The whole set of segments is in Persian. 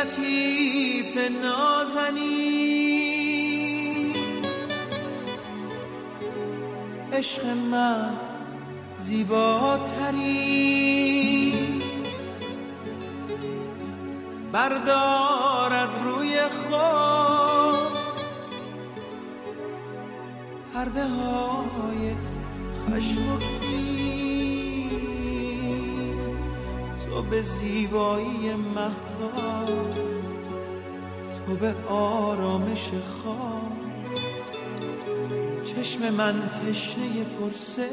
لطیف نازنی عشق من زیباتری. بردار از روی خود پرده های خشم به زیبایی مهتا تو به آرامش خواب. چشم من تشنه پرسش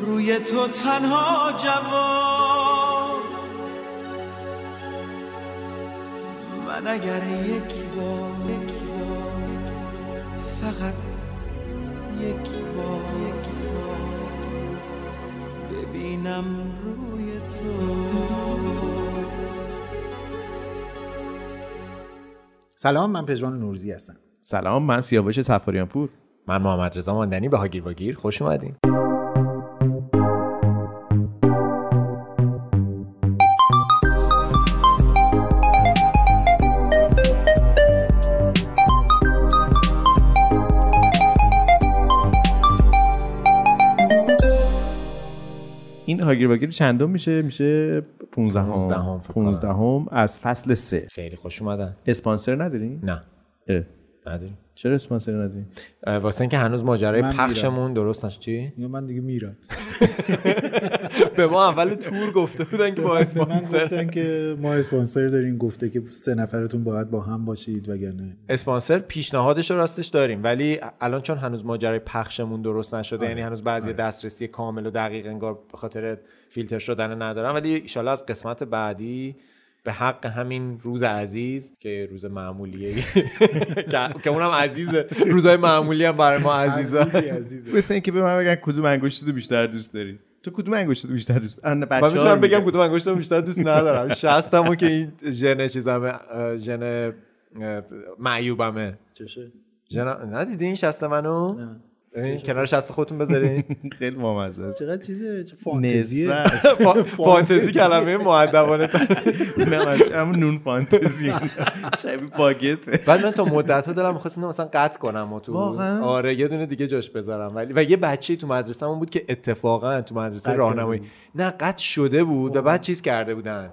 روی تو تنها جواب. من اگر یک بار فقط ببینم روی تو. سلام من پژمان نورزی هستم. سلام من سیاوش سفاریان پور من محمد رضا ماندنی به هاگیر واگیر. خوش اومدین. هاگیر واگیر چندم میشه؟ میشه 15 هم 15 هم فکر کنم. 15 هم از فصل 3 خیلی خوش اومدن. اسپانسر ندارین نه. اه. نداریم. چرا اسپانسر ندارین اه، واسه اینکه هنوز ماجرای پخشمون درست نشد چی؟ یا من دیگه میرم. به ما اول تور گفته بودن که با اسپانسر. گفتن که ما اسپانسر داریم گفته که سه نفرتون باید با هم باشید وگرنه. اسپانسر پیشنهادش رو راستش داریم ولی الان چون هنوز ماجرای پخشمون درست نشده یعنی هنوز بعضی دسترسی کامل و دقیق انگار به خاطر فیلتر شدن ندارن ولی ایشالا از قسمت بعدی به حق همین روز عزیز که روز معمولیه. که- اونم عزیزه روزهای معمولی هم برای ما عزیزه. مثل اینکه به من بگن کدوم انگشت رو بیشتر دوست داری. تو کدوم انگشت رو بیشتر دوست من می‌تونم بگم کدوم انگشتم بیشتر دوست ندارم. شستمو که این ژن چیزمه ژن معیوبمه. چشه؟ ندیدی این شست منو؟ نه. این کنار شست خودتون بذارین. خیلی بامزه است. چقدر چیزه؟ چه فانتزیه؟ نسبت فا- فانتزی کلمه معدبانه نه من همون نون فانتزی. شبیه باگته. بعد من تا مدت ها دارم می‌خواستم مثلا قطع کنم و تو؟ آره یه دونه دیگه جاش بذارم. ولی و یه بچه تو مدرسه‌مون بود که اتفاقا تو مدرسه راهنمایی نه قطع شده بود و بعد چیز کرده بودن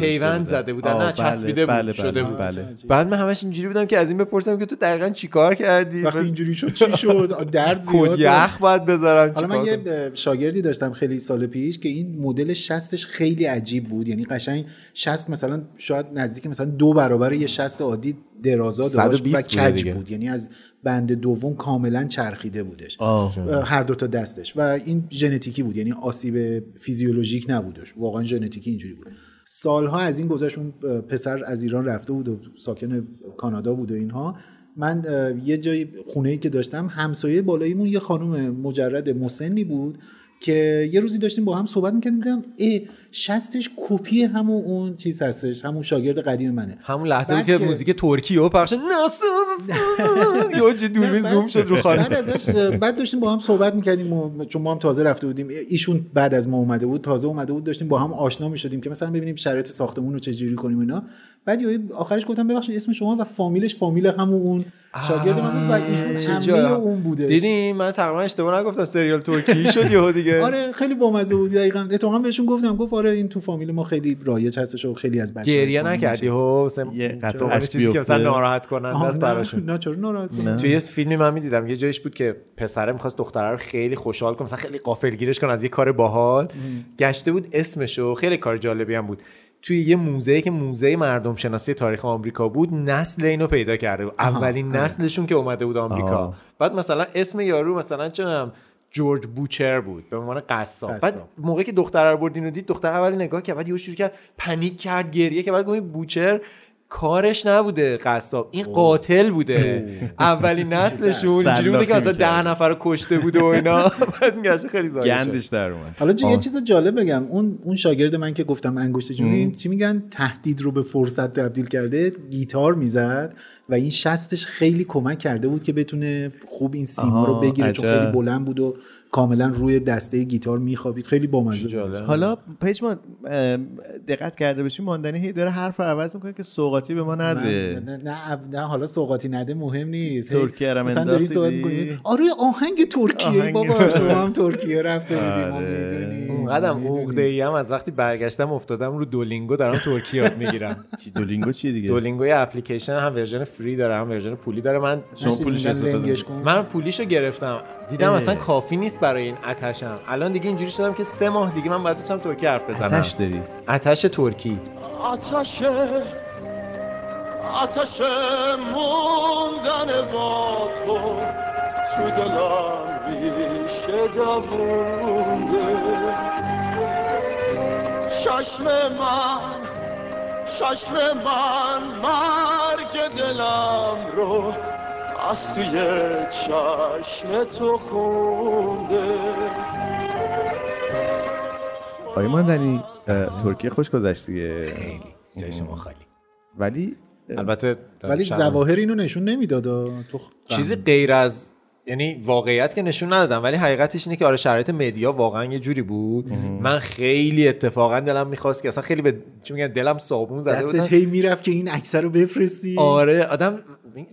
پیوند بودن. زده بودن. نه، چسبیده بود. بله شده بله بود. بله بعد من همش اینجوری بودم که از این بپرسم که تو دقیقا چیکار کردی وقتی اینجوری شد چی شد درد زیاد یخ باید بذارم حالا من یه شاگردی داشتم خیلی سال پیش که این مدل شستش خیلی عجیب بود یعنی قشنگ شست مثلا شاید نزدیک مثلا دو برابر یه شست عادی درازا داشت 120 و کج. بود یعنی از بند دوم کاملا چرخیده بودش. آه. هر دو تا دستش. و این ژنتیکی بود یعنی آسیب فیزیولوژیک نبودش. واقعا ژنتیکی اینجوری بود. سالها از این گذشت اون پسر از ایران رفته بود و ساکن کانادا بود و اینها. من یه جای خونه ای که داشتم همسایه بالاییمون یه خانم مجرد مسنی بود که یه روزی داشتیم با هم صحبت می‌کردیم دیدم ای شستش کپی همون اون چیز هستش همون شاگرد قدیم منه. همون لحظه بود که موزیک ترکی و پخش یه چه دوربین نه، زوم شد رو خانم. بعد ازش بعد داشتیم با هم صحبت می‌کردیم و چون ما هم تازه رفته بودیم. ایشون بعد از ما اومده بود تازه اومده بود داشتیم با هم آشنا می‌شدیم که مثلا ببینیم شرایط ساختمون رو چجوری کنیم اینا. بعد آخرش گفتم ببخشید اسم شما و فامیلش فامیل همون اون شاگرد من و ایشون چه عمه جالب. اون بوده. دیدی من تقریبا اشتباه نگفتم سریال ترکی شد یهو دیگه. آره خیلی بامزه بود دقیقاً. اتفاقا بهشون گفتم گفت آره این تو فامیل ما خیلی رایج هستش و خیلی از بچه‌ها گریه نکردی. هو مثلا یه چیزی که مثلا. ناراحت کننده است نه، براشون نه چرا ناراحت کنم؟ توی یه فیلمی من می‌دیدم یه جایش بود که پسره می‌خواست دختره رو خیلی خوشحال کنه مثلا خیلی قافلگیرش کنه از یه کار باحال گشته بود اسمشو خیلی کار جالبی هم بود توی یه موزه که موزه مردم شناسی تاریخ آمریکا بود نسل اینو پیدا کرده بود اولین آره. نسلشون که اومده بود آمریکا آه. بعد مثلا اسم یارو مثلا چه جورج بوچر بود به عنوان قصاب. بعد موقعی که دختره رو بردین و دید دختر اول نگاه کرد بعد یهو شروع کرد پنیک کرد گریه که بعد گفت بوچر کارش نبوده قصاب این قاتل بوده اولین نسلشون اینجوری بوده که مثلا ده. نفر رو کشته بوده و اینا بعد میگشت خیلی زایه. گندش در اومد حالا یه. چیز جالب بگم اون اون شاگرد من که گفتم انگشت جونی چی میگن تهدید رو به فرصت تبدیل کرده گیتار می‌زد و این شستش خیلی کمک کرده بود که بتونه خوب این سیما رو بگیره چون. خیلی بلند بود و کاملا روی دسته گیتار میخوابید خیلی بامزه. حالا پیجمان دقت کرده باشی ماندنی هی داره حرف رو عوض می‌کنه که سوقاتی به ما من- نده نه, نه, نه حالا سوقاتی نده مهم نیست ترکیه رو مثلا داریم صحبت؟ می‌کنیم. آره آهنگ ترکیه آهنگ. بابا شما هم ترکیه رفته بودیم ما آره. می‌دونیم. عقده ای هم از وقتی برگشتم افتادم رو دولینگو دارم ترکی یاد می‌گیرم چی دولینگو چیه دیگه دولینگو یه اپلیکیشن هم version free داره هم version پولی داره من شما کن. من پولیشو گرفتم دیدم. اصلا کافی نیست برای این آتشم الان دیگه اینجوری شدم که سه ماه دیگه من باید بتونم ترکی حرف بزنم. آتش داری؟ آتش ترکی. آتش آتش موندن با تو تو دلم ریشه دوونده چشم من چشم من مرگ دلم رو از توی چشم تو خونده. آقای ماندنی ترکیه خوش گذشت دیگه خیلی. جای شما خالی. ولی البته ولی ظواهر اینو نشون نمی‌داد. تو خ- چیزی غیر از یعنی واقعیت که نشون ندادم ولی حقیقتش اینه که آره شرایط مدیا واقعا یه جوری بود. من خیلی اتفاقا دلم می‌خواست که اصلا خیلی به چی میگن دلم صابون زده بودم. دستت هی می‌رفت که این عکس رو بفرستی. آره آدم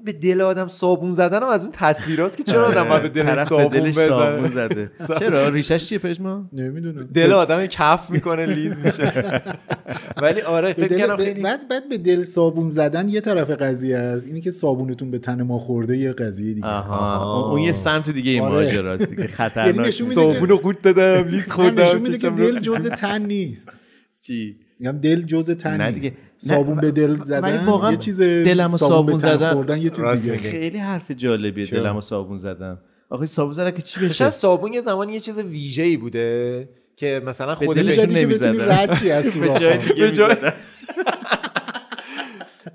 به دل آدم صابون زدنم از اون تصویراست که چرا آدم باید به دل صابون بزنه؟ زده. چرا؟ ریشش چیه پژمان نمی‌دونم. دل آدم کف می‌کنه لیز میشه. ولی آره فکر کنم خیلی بعد بعد به دل صابون زدن یه طرف قضیه است اینی که صابونتون به تن ما خورده یه قضیه دیگه. آها. اون یه سمت دیگه این آره. ماجراست دیگه. یعنی خطرناک. نشون میده که- صابون رو قورت دادم لیز خوردم نشون میده که دل رو- جز تن نیست. چی؟ میگم دل جز تن نه نیست. دیگه. صابون به دل زدن واقعا یه چیز دلم و صابون زدن- خوردن یه چیز دیگه. خیلی حرف جالبیه چرا؟ دلم و صابون زدم آخه صابون زدن که چی بشه شاید صابون یه زمانی یه چیز ویژه‌ای بوده که مثلا خود که نمی‌زدن. بتونی رد چی از به جای. دیگه به جای- می‌زدن.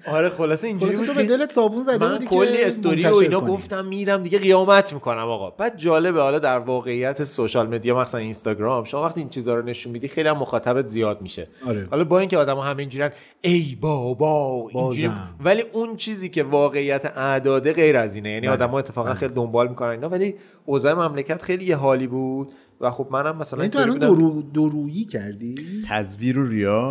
آره خلاصه اینجوری خلاصه بود تو به که دلت صابون زده من کلی استوری و اینا کنی. گفتم میرم دیگه قیامت می‌کنم آقا بعد جالبه حالا در واقعیت سوشال مدیا مثلا اینستاگرام شما وقتی این چیزا رو نشون میدی خیلی هم مخاطبت زیاد میشه آره. حالا با اینکه آدم همه اینجورن ای بابا اینجوری. ولی اون چیزی که واقعیت اعداده غیر از اینه یعنی بله. آدم اتفاقا خیلی دنبال می‌کنن اینا ولی اوضاع مملکت خیلی یه حالی بود و خب منم مثلا یعنی تو اینطوری الان درویی کردی تزویر و ریا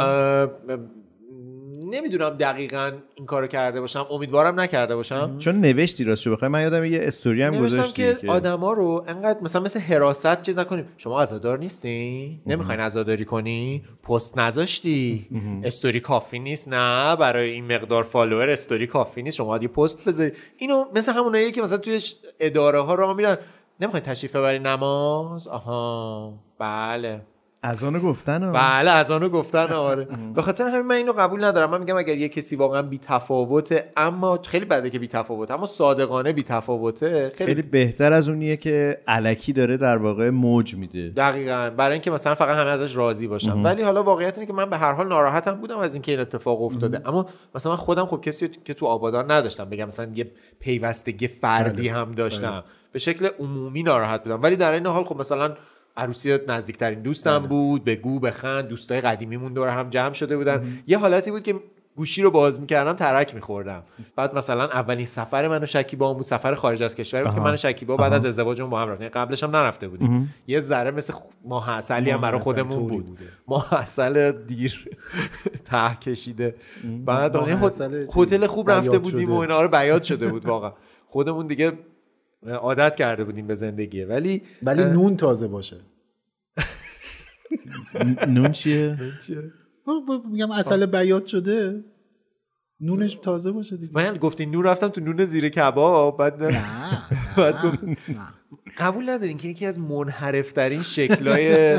نمی‌دونم دقیقا این کارو کرده باشم امیدوارم نکرده باشم. چون نوشتی راستشو بخوای من یادم یه استوری هم گذاشتی که, آدما رو انقدر مثلا مثل حراست چیز نکنیم. شما عزادار نیستی؟ نمی‌خواین عزاداری کنی؟ پست نذاشتی؟ استوری کافی نیست؟ نه برای این مقدار follower story کافی نیست. شما باید یه پست بذاری. اینو مثل همونایی که مثلا توی اداره ها راه میرن. نمی‌خواین تشریف ببری نماز؟ آها. بله. از آنو گفتن. بله از آنو گفتن آره. به خاطر همین من اینو قبول ندارم. من میگم اگر یه کسی واقعا بی تفاوته اما خیلی بده که بی تفاوته اما صادقانه بی تفاوته خیلی, خیلی بهتر از اونیه که الکی داره در واقع موج میده. دقیقا. برای اینکه مثلا فقط همه ازش راضی باشن ولی حالا واقعیت اینه که من به هر حال ناراحتم بودم از اینکه این اتفاق افتاده. اما مثلا من خودم خب کسی که تو آبادان نداشتم. بگم مثلا یه پیوستگی فردی بله. هم داشتم. به شکل عمومی ناراحت بودم. ولی در این حال خب مثلا عروسی نزدیکترین دوستم بود به گو بخند دوستای قدیمیمون دور هم جمع شده بودن. یه حالتی بود که گوشی رو باز می‌کردم ترک میخوردم. بعد مثلا اولین سفر من و شکیبا بود سفر خارج از کشور بود که آها. من و شکیبا بعد از ازدواجمون با هم رفتیم. یعنی قبلش هم نرفته بودیم. یه ذره مثل ماه عسلی هم برای خودمون بود. بوده. ماه عسل دیر ته کشیده. بعد هتل- خوب رفته بودیم. و اینا رو بیاد شده بود واقعا. خودمون دیگه عادت کرده بودیم به زندگی. ولی ولی نون تازه باشه. نون چیه؟ میگم اصل بیات شده. نونش تازه باشه دیگه. من گفتی نون رفتم تو نون زیر کباب بعد نه بعد نه، گفت- نه. قبول ندارین که یکی از منحرف ترین شکلای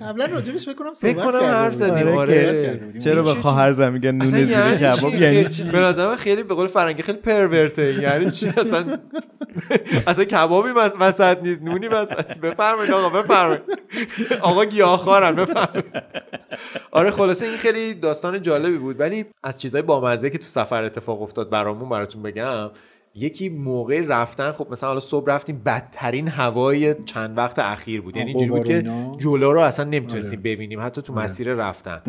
قبلا راجبش فکر کنم فکر صحبت کنم حرف بودیم. زدیم، آره. بودیم. چرا به خواهر زن میگن نون زیر کباب؟ یعنی خیلی- چی؟ به نظر من خیلی به قول فرنگی خیلی پرورته. یعنی چی؟ اصلا اصلا کبابی وس- وسط نیست نونی وسط. بفرمایید آقا بفرمایید. آقا گیاهخوارن بفرمایید. آره خلاصه این خیلی داستان جالبی بود. ولی از چیزهای بامزه که تو سفر اتفاق افتاد برامون براتون بگم یکی موقع رفتن خب مثلا حالا صبح رفتیم بدترین هوای چند وقت اخیر بود. یعنی اینجوری بود که و. جلو رو اصلا نمی‌تونستیم ببینیم حتی تو مسیر رفتن.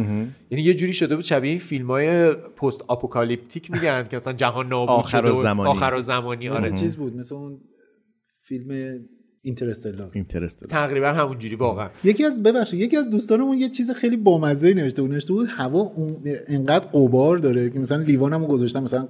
یعنی یه جوری شده بود شبیه فیلم های پست آپوکالیپتیک میگن که مثلا جهان نابود آخر شده بود. الزمانی. آخر و زمانی آره. چیز بود مثل اون فیلم اینترستلار اینترستلار تقریبا همونجوری واقعا. یکی از ببخشید یکی از دوستانمون یه چیز خیلی بامزه نوشته بود. نوشته بود هوا اون انقدر قبار داره که مثلا لیوانمو گذاشتم مثلا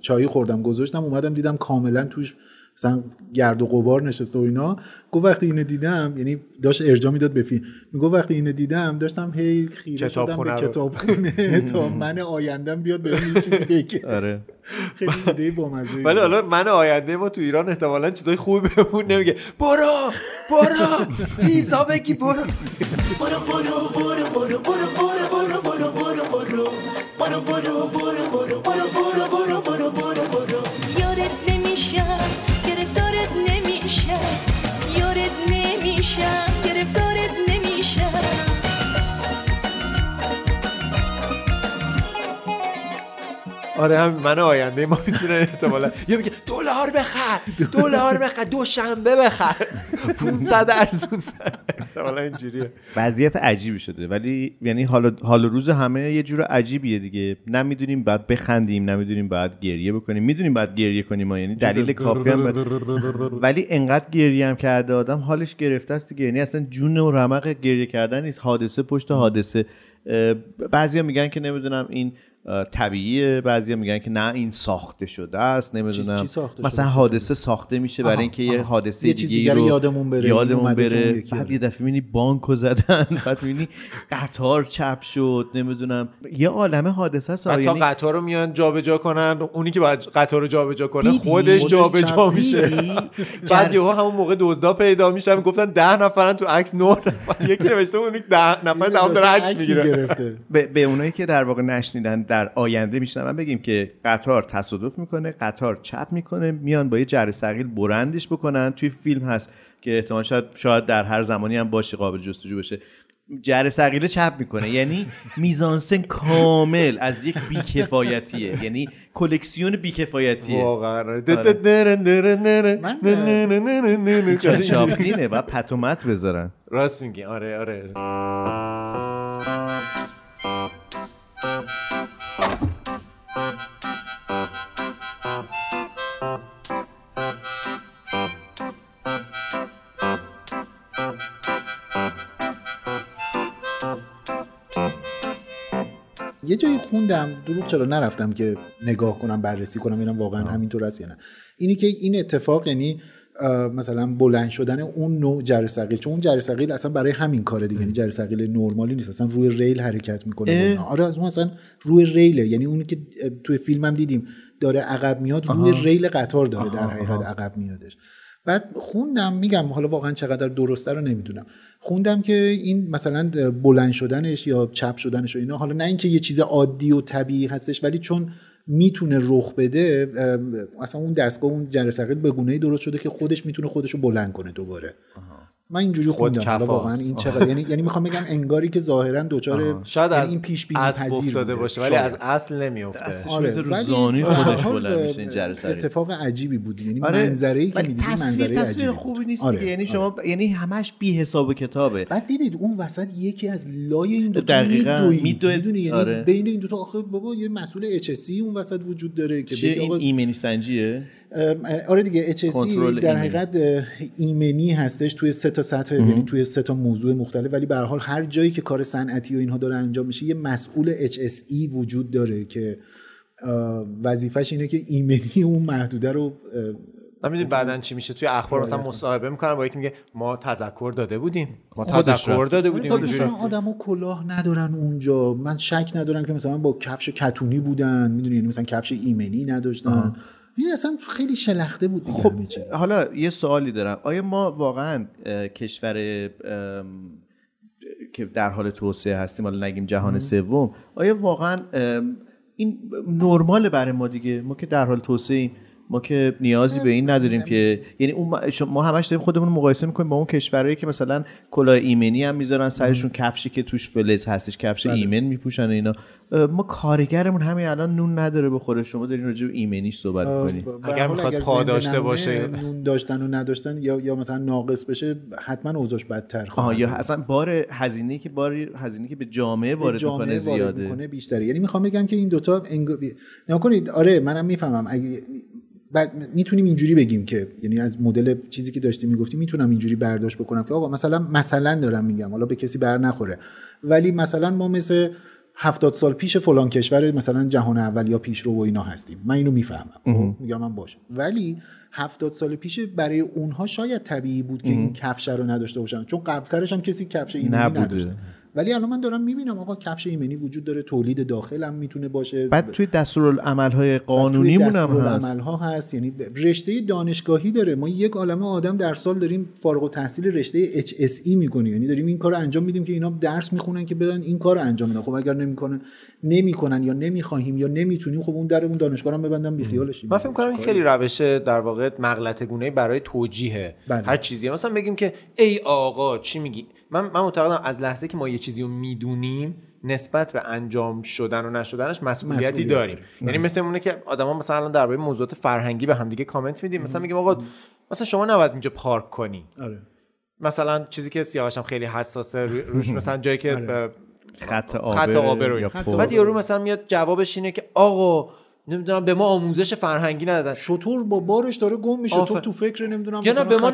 چای خوردم گذاشتم اومدم دیدم کاملا توش مثلا گرد و غبار نشسته و اینا. گفت وقتی اینو دیدم یعنی داشت ارجاع می‌داد به فیلم. می‌گفت وقتی اینو دیدم داشتم هی خیره شدم به کتابخونه. تا من آیندم بیاد بهم یه چیزی بگه. آره. خیلی ایده بامزه ولی حالا من آینده ما تو ایران احتمالا چیزای خوبی بهمون نمیگه. برو برو. ویزا بگی برو. برو برو برو. آره هم من آینده ما می‌تونه احتمالا. یا میگه دلار بخر دلار بخر دو شنبه بخر. 500 ارزون. احتمالا اینجوریه. وضعیت عجیبی شده. ولی یعنی حال حال روز همه یه جور عجیبیه دیگه. نمی‌دونیم بعد بخندیم نمی‌دونیم بعد گریه بکنیم. می‌دونیم بعد گریه کنیم ما یعنی دلیل کافی هم ولی انقدر گریه هم کرده آدم حالش گرفته است دیگه. یعنی اصلا جون و رمق گریه کردن نیست. حادثه پشت حادثه. بعضیا میگن که نمی‌دونم این طبیعیه. بعضیا میگن که نه این ساخته شده است. نمی‌دونم چی ساخته شده مثلا است؟ حادثه ساخته میشه برای اینکه یه. حادثه یه چیز دیگه دیگر رو یادمون بره، یادمون بره. بعد. یه دفعه می‌بینی بانکو زدن. بعد می‌بینی قطار چپ شد. نمی‌دونم. یه عالمه حادثه است. حتی یعنی قطار رو میان جابجا کنن. اونی که باید قطار رو جابجا کنه دیدی؟ خودش جابجا میشه؟ بعد یهو همون موقع دزدا پیدا میشن. گفتن ده نفرن تو عکس نه نفر. یکی نوشته اون ده نفر تمام داره عکس می‌گیره. به اونایی که در واقع نشنیدن در آینده میشنون بگیم که قطار تصادف می‌کنه قطار چپ می‌کنه میان با یه جره ثقیل برندش بکنن توی فیلم هست که احتمال شاید شاید در هر زمانی هم باشه قابل جستجو بشه جره ثقیل چپ می‌کنه یعنی میزانسن کامل از یک بیکفایتیه یعنی کلکسیون بیکفایتیه واقعا من- چاپلینه و پتومت بذارن راست میگی آره آره یه جایی خوندم دروغ چرا نرفتم که نگاه کنم بررسی کنم ببینم واقعا همینطور هست یا نه. اینی که این اتفاق یعنی مثلا بلند شدن اون نوع جره ثقیل چون اون جره ثقیل اصلا برای همین کاره دیگه یعنی جره ثقیل نرمالی نیست اصلا روی ریل حرکت می‌کنه. آره از اون اصلا روی ریله یعنی اونی که توی فیلم هم دیدیم داره عقب میاد روی ریل قطار داره در حقیقت عقب میادش. بعد خوندم میگم حالا واقعا چقدر درسته رو نمی‌دونم. خوندم که این مثلا بلند شدنش یا چپ شدنش و اینا حالا نه اینکه یه چیز عادی و طبیعی هستش ولی چون می‌تونه رخ بده اصلا اون دستگاه اون جره ثقیل به گونه‌ای درست شده که خودش می‌تونه خودش رو بلند کنه دوباره. من اینجوری خوندم حالا. واقعا این چقدر یعنی یعنی می‌خوام بگم انگاری که ظاهرا دوچار شاید یعنی از این پیش بینی پذیر افتاده بوده. باشه ولی. از اصل نمیفته آره. می‌ذاره رو زانوی به هر خودش بلند میشه این ثقیل. اتفاق عجیبی بود یعنی آره منظره که ولی می‌دیدی تصویر منظره تصویر عجیبی خوبی. نیست آره، یعنی آره. شما یعنی همش بی حساب و کتابه بعد دیدید اون وسط یکی از لای این دو دقیقاً،. می‌دونی یعنی آره. بین این دو تا آخه بابا یه مسئول HSC اون وسط وجود داره که بگه این آقا ایمنی سنجیه آره دیگه HSC کنترل در. حقیقت ایمنی هستش توی سه تا سطح یعنی توی سه تا موضوع مختلف ولی به هر حال هر جایی که کار صنعتی و اینها داره انجام میشه یه مسئول HSE وجود داره که وظیفش اینه که ایمنی اون محدوده رو اه، نمی‌دونی بعدا چی میشه؟ توی اخبار مثلا مصاحبه می‌کنن با یکی میگه ما تذکر داده بودیم. ما تذکر. داده بودیم. آدما کلاه ندارن اونجا. من شک ندارم که مثلا با کفش کتونی بودن. می‌دونی یعنی مثلا کفش ایمنی نداشتن. این اصلا خیلی شلخته بود دیگه همه چی. حالا یه سوالی دارم. آیا ما واقعا کشور که در حال توسعه هستیم حالا نگیم جهان سوم آیا واقعا این نرمال برای ما دیگه؟ ما که در حال توسعه ایم ما که نیازی به این نداریم که یعنی اون ما- همش داریم خودمون رو مقایسه می‌کنیم با اون کشورهایی که مثلا کلاه ایمنی هم می‌ذارن سرشون کفشی که توش فلز هستش کفش ایمن میپوشن و اینا. ما کارگرمون همین الان نون نداره بخوره شما دارین راجع به ایمنیش صحبت می‌کنید اگر می‌خواد پا داشته باشه. نون داشتن و نداشتن یا یا مثلا ناقص بشه حتما اوضاعش بدتر خواهد یا. اصلا بار هزینه که بار هزینه که به جامعه وارد جامعه می‌کنه زیاده. می‌کنه بیشتره. یعنی می‌خوام بگم که این دوتا انگ... نگاه کنید آره منم می‌فهمم. اگه بعد می‌تونیم اینجوری بگیم که یعنی از مدل چیزی که داشتی می‌گفتی می‌تونم اینجوری برداشت بکنم که آقا مثلا مثلا دارم میگم حالا به کسی بر نخوره. ولی مثلا ما مثل هفتاد سال پیش فلان کشور مثلا جهان اول یا پیشرو و اینا هستیم. من اینو می‌فهمم. خب؟ میگم من باشه. ولی هفتاد سال پیش برای اونها شاید طبیعی بود که این کفش رو نداشته باشن. چون قبلترش هم کسی کفش ایمنی نبوده. ولی الان من دارم می‌بینم آقا کفش ایمنی وجود داره تولید داخل هم می‌تونه باشه. بعد توی دستورالعمل‌های قانونیمون هم هست. عمل ها هست. یعنی رشته دانشگاهی داره. ما یک عالمه آدم در سال داریم فارغ التحصیل رشته HSE می‌کنیم. یعنی داریم این کار رو انجام میدیم که اینا درس می‌خونن که برن این کار رو انجام بدن. خب اگر نمی‌کنن نمی‌کنن یا نمی‌خواهیم یا نمی‌تونیم خب اون در اون دانشگاه رو هم ببندن بیخیالش من فکر کنم این خیلی روش در واقع مغلطه گونه برای توجیه بله. هر چیزی. مثلا بگیم که ای آقا چی میگی؟ من من معتقدم از لحظه که ما یه چیزی رو می‌دونیم نسبت به انجام شدن و نشدنش مسئولیتی مسئولیت داریم. داریم. یعنی مثل اونه که آدما مثلا الان درباره موضوعات فرهنگی به همدیگه کامنت میدیم. مثلا میگیم آقا مثلا شما نباید اینجا پارک کنی. آره. مثلا چیزی که سیاوشم خیلی حساسه رو- روش مثلا جایی که آره. خط آبه خط آبه رو یا خط پل. بعد یارو مثلا میاد جوابش اینه که آقا نمی‌دونم به ما آموزش فرهنگی ندادن. شطور با بارش داره گم میشه. آفر. تو تو فکر نمی‌دونم یا نه به ما.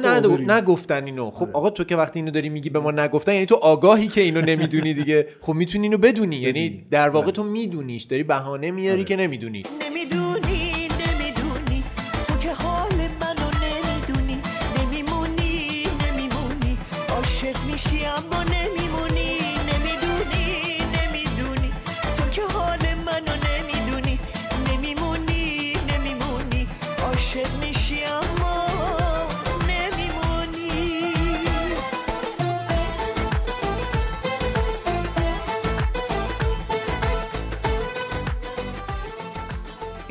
نگفتن اینو. خب آقا تو که وقتی اینو داری میگی به ما نگفتن یعنی تو آگاهی که اینو نمی‌دونی دیگه. خب می‌تونی اینو بدونی یعنی در واقع تو میدونیش. داری بهانه میاری که نمی‌دونی نمی‌دونی. نمی‌دونی.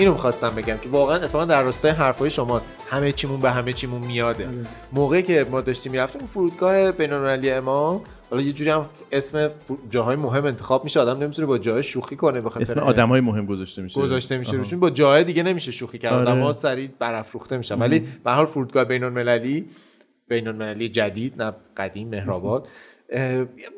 اینو می‌خواستم بگم که واقعا اتفاقا در راستای حرفای شماست. همه چیمون به همه چیمون میاده موقعی که ما داشتیم می‌رفتیم فرودگاه بین‌المللی امام حالا یه جوری هم اسم جاهای مهم انتخاب میشه آدم نمی‌تونه با جای شوخی کنه بخاطر اسم آدمای مهم گذاشته میشه. گذاشته میشه. روشون. با جای دیگه نمیشه شوخی کرد. آره. آدم‌ها سریع برافروخته میشن. ولی به هر حال فرودگاه بین‌المللی بین‌المللی جدید نه قدیم مهرآباد.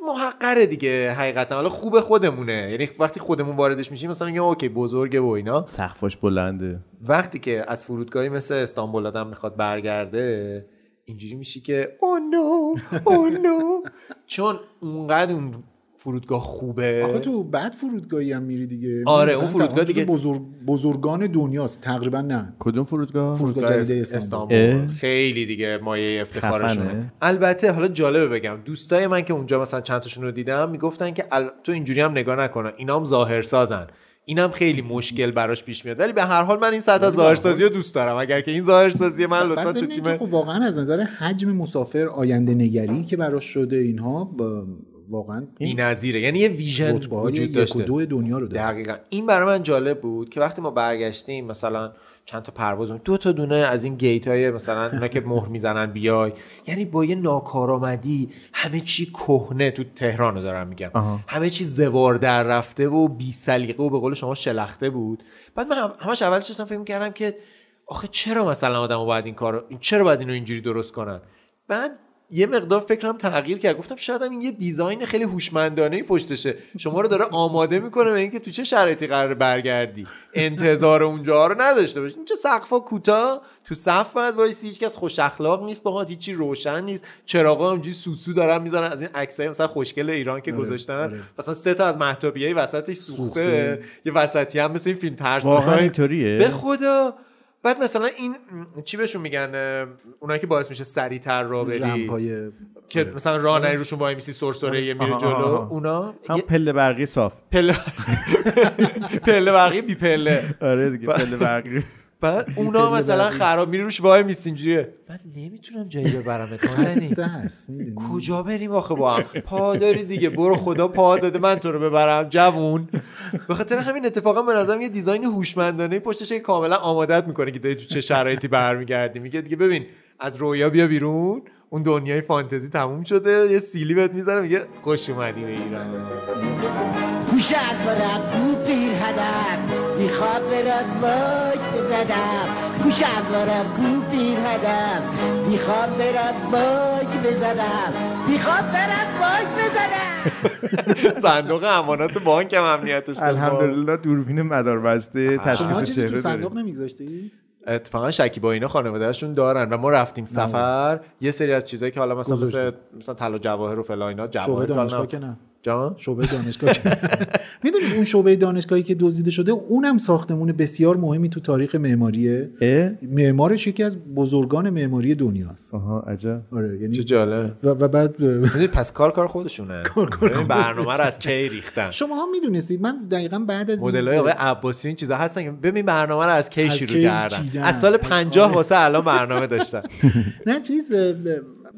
محقره دیگه حقیقتا. حالا خوب خودمونه. یعنی وقتی خودمون واردش میشیم مثلا میگم اوکی بزرگه و اینا. سقفش بلنده. وقتی که از فرودگاهی مثل استانبول آدم می‌خواد برگرده اینجوری میشی که او نو او نو چون اونقدر اون فرودگاه خوبه. آخه تو بعد فرودگاهی هم میری دیگه. آره، اون فرودگاه دیگه- بزرگ بزرگان دنیاست. تقریبا نه. کدوم فرودگاه؟ فرودگاه فرودگاه جدید است- استانبول. خیلی دیگه مایه افتخارشونه. البته حالا جالبه بگم دوستای من که اونجا مثلا چند تاشون رو دیدم می‌گفتن که ال... تو اینجوری هم نگاه نکنن اینا هم ظاهر سازن اینم خیلی مشکل براش پیش میاد. ولی به هر حال من این سطح از ظاهرسازی رو دوست دارم. اگر که این ظاهرسازی من لطفا تو تیم خب واقعا از نظر حجم مسافر آینده نگری که براش شده اینها با واقعا بی‌نظیره یعنی یه ویژن وجود یک داشته. دو دنیا رو داره. دقیقا. این برای من جالب بود که وقتی ما برگشتیم مثلا چند تا پرواز دو تا دونه از این گیت های مثلا اونا که مهر می‌زنن بیای. یعنی با یه ناکارآمدی همه چی کهنه تو تهران رو دارم میگم. آها. همه چی زوار در رفته و بی سلیقه و به قول شما شلخته بود. بعد من هم- همش اولش داشتم فکر کردم که آخه چرا مثلا آدمو باید این کارو چرا باید اینو اینجوری درست کنن؟ بعد یه مقدار فکرم تغییر کرد. گفتم شاید این یه design خیلی هوشمندانه پشتشه. شما رو داره آماده می‌کنه به اینکه تو چه شرایطی قراره برگردی. انتظار اونجا رو نداشته باشی. اینجا سقفا کوتاه؟ تو صف باید وایسی. هیچ کس خوش اخلاق نیست باهات هیچی روشن نیست. چراغا همینجوری سوسو دارن می‌زنن. از این عکسای مثلا خوشگل ایران که آره، گذاشتن. آره. مثلا سه تا از مهتابیای وسطش سوخته, سوخته. یه وسطی هم مثل این فیلم ترسناک. به خدا. بعد مثلا این چی بهشون میگن اونایی که باعث میشه سریعتر را بری؟ که مثلا راه نری روشون وای میسی سرسره یه میره جلو. اونا هم پله برقی صاف. پله پله برقی بی پله آره دیگه پله برقی. بعد اونا مثلا. خراب میری روش وای میسی اینجوریه. من نمی‌تونم جایی می‌دونی؟ کجا بریم آخه با هم؟ پا داری دیگه برو خدا پا داده من تو رو ببرم جوون. به خاطر همین اتفاقا به نظرم یه دیزاین هوشمندانه پشتش که کاملا آمادت می‌کنه که داری تو چه شرایطی برمیگردی. میگه دیگه ببین از رویا بیا بیرون اون دنیای فانتزی تموم شده یه سیلی بهت می‌زنه میگه خوش اومدی به ایران. گوشت برم گو پیرهنم می‌خواد برم واک بزنم گوشت برم گو پیرهنم می‌خواد برم واک بزنم. می‌خواد برم واک بزنم. صندوق امانات بانک هم امنیتش. الحمدلله دوربین مدار بسته تشخیص چیزی تو چهره صندوق داره نمیگذاشتی؟ اتفاقا شکیبا اینا خانوادهشون دارن و ما رفتیم سفر. یه سری از چیزایی که حالا مثلا. مثلا طلا جواهر و فلا اینا جواهر که نه. جان شعبه دانشگاه می‌دونید اون شعبه دانشگاهی که دزدیده شده اونم ساختمون بسیار مهمی تو تاریخ معماریه؟ معمارش یکی از بزرگان معماری دنیاست. آها عجب. آره چه یعنی جالب. و, و بعد می‌دونی پس کار کار خودشونه. ببین برنامه رو از کی ریختن؟ شما هم می‌دونستید من دقیقا بعد از این- مدل های آقای عباسی این چیزا هستن که ببین برنامه رو از کی شروع کردن. از سال 50 واسه الان برنامه داشتن. نه چیز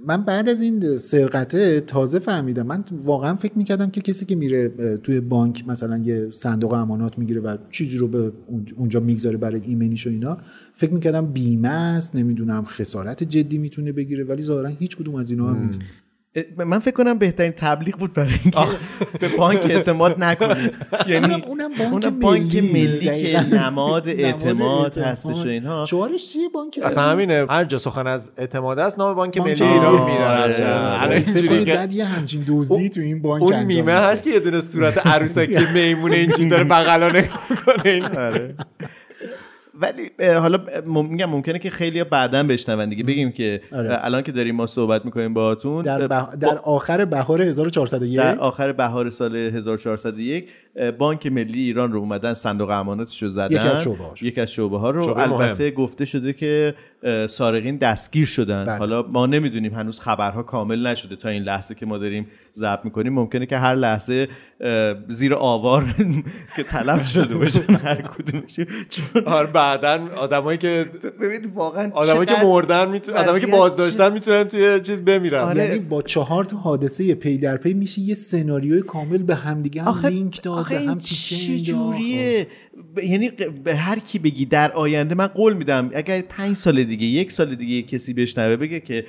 من بعد از این سرقته تازه فهمیدم. من واقعا فکر می‌کردم که کسی که میره توی بانک مثلا یه صندوق امانات می‌گیره و چیزی رو به اون- اونجا می‌گذاره برای ایمنیش و اینا فکر می‌کردم بیمه است نمی‌دونم خسارت جدی می‌تونه بگیره ولی ظاهرا هیچ کدوم از اینا هم نیست. من فکر کنم بهترین تبلیغ بود برای اینکه به بانک اعتماد نکنید یعنی اونم- اونم بانک اونم بانک ملی. که. نماد اعتماد. هستش و اینها شعارش چیه بانک اصلا همینه هر جا سخن از اعتماد است نام بانک ملی. ایران آره، میدارن آره. الان فکر اینجوری بعد یه همچین دزدی تو این بانک اون میمه. هست که یه دونه صورت عروسکی میمونه اینجوری داره بغلا نگاه کنه ولی حالا میگم ممکنه که خیلی بعدا بشنون دیگه. بگیم که آره. الان که داریم ما صحبت می‌کنیم باهاتون در, بح- در آخر بهار 1401 در آخر بهار سال 1401 اه، بانک ملی ایران رو اومدن صندوق اماناتش رو زدن یکی از شعبه‌هاش. یکی از شعبه ها رو شعبه البته مهم. گفته شده که سارقین دستگیر شدن بله. حالا ما نمی‌دونیم هنوز خبرها کامل نشده تا این لحظه که ما داریم ضبط می‌کنیم ممکنه که هر لحظه زیر آوار که طلب شده باشه هر کدومشون چون آره بعدا آدمایی که ببین واقعا آدمایی که مردن می‌تونن آدمایی که بازداشتن می‌تونن توی چیز بمیرن آره. یعنی با چهار تا حادثه پی در پی میشه یه سناریوی کامل به همدیگه هم آخه لینک داد آخه این. جوریه؟ ب- یعنی ق- به هر کی بگی در آینده من قول میدم اگر پنج سال دیگه یک سال دیگه کسی بشنوه بگه که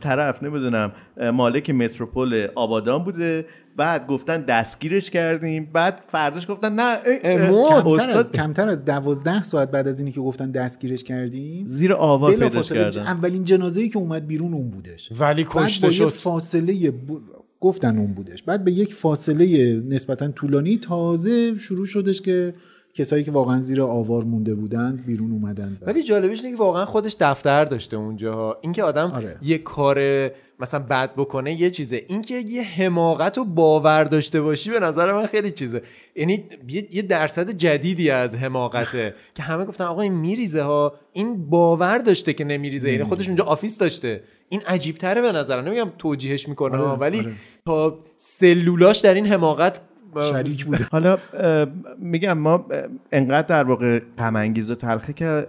طرف نمی‌دونم مالک متروپول آبادان بوده بعد گفتن دستگیرش کردیم بعد فرداش گفتن نه. کمتر استاد از کمتر از دوازده ساعت بعد از اینی که گفتن دستگیرش کردیم؟ زیر آوار پیداش کردن. اولین جنازه‌ای که اومد بیرون اون بودش. ولی کشته شد. فاصله ب- گفتن اون بودش بعد به یک فاصله نسبتا طولانی تازه شروع شدش که کسایی که واقعا زیر آوار مونده بودند بیرون اومدن ولی جالبش اینه که واقعا خودش دفتر داشته اونجا اینکه آدم آره. یه کار مثلا بد بکنه یه چیزه. اینکه یه حماقت و باور داشته باشی به نظر من خیلی چیزه. یعنی یه, درصد جدیدی از حماقته که همه گفتن آقا این میریزه ها. این باور داشته که نمیریزه. یعنی خودش اونجا office داشته. این عجیب تره به نظر نمیگم توجیهش می‌کنه آره، ولی آره. تا سلولاش در این حماقت شریک بوده. حالا میگم ما انقدر در واقع غم انگیز و تلخه که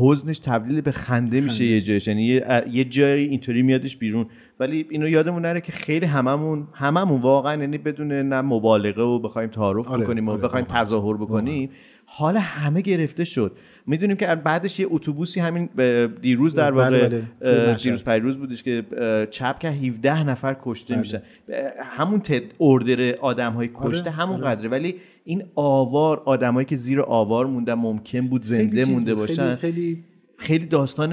حزنش تبدیل به خنده میشه یه جایش. یعنی یه- جایی اینطوری میادش بیرون. ولی اینو یادمون نره که خیلی هممون هممون واقعا یعنی بدون نه مبالغه و بخوایم تعارف آره، بکنیم و آره، بخوایم. تظاهر بکنیم حال همه گرفته شد می‌دونیم که بعدش یه اتوبوسی همین دیروز در بله، واقع بله. دیروز پیروز بودش که چپ که 17 نفر کشته بله. میشن همون تد اوردر آدم های کشته آره، همون آره. قدره ولی این آوار آدمایی که زیر آوار موندن ممکن بود زنده مونده بود. باشن خیلی, خیلی خیلی داستان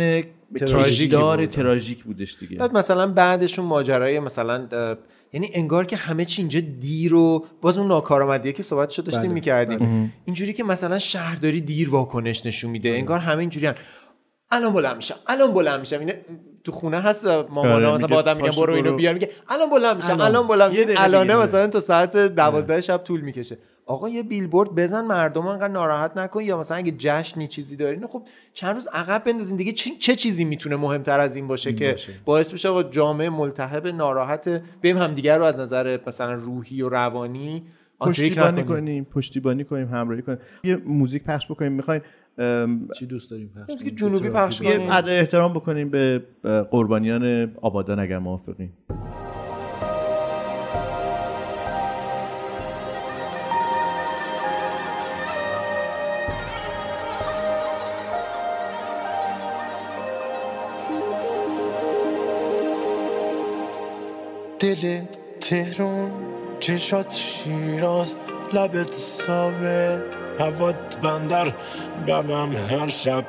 دار بود. تراژیک بودش دیگه بعد مثلا بعدشون ماجرای مثلا یعنی انگار که همه چی اینجا دیر و باز اون ناکارآمدیه که صحبتشو داشتیم بله، می‌کردیم. اینجوری که مثلا شهرداری دیر واکنش نشون میده انگار همه اینجوری الان بلند میشم الان بلند میشم. اینه تو خونه هست مامانا آره، مثلا با آدم میگن برو اینو. بیار میگه الان بلند میشم الان. الان بلند الانه دیگه. مثلا تا ساعت دوازده شب طول می‌کشه. آقا یه بیلبورد بزن مردم انقدر ناراحت نکن یا مثلا اگه جشنی چیزی دارین خب چند روز عقب بندازین دیگه چه, چه چیزی می‌تونه مهمتر از این باشه که باشه. باعث بشه آقا جامعه ملتهب ناراحت بریم همدیگه رو از نظر مثلا روحی و روانی پشتیبانی کنیم پشتیبانی کنیم همراهی کنیم یه موزیک پخش بکنیم می‌خواین چی دوست داریم پخش کنیم؟ جنوبی پخش کنیم. ادای احترام بکنیم به قربانیان آبادان اگر موافقین دلت تهران چشات شیراز لبت ساوه هوات بندر بمم هر شب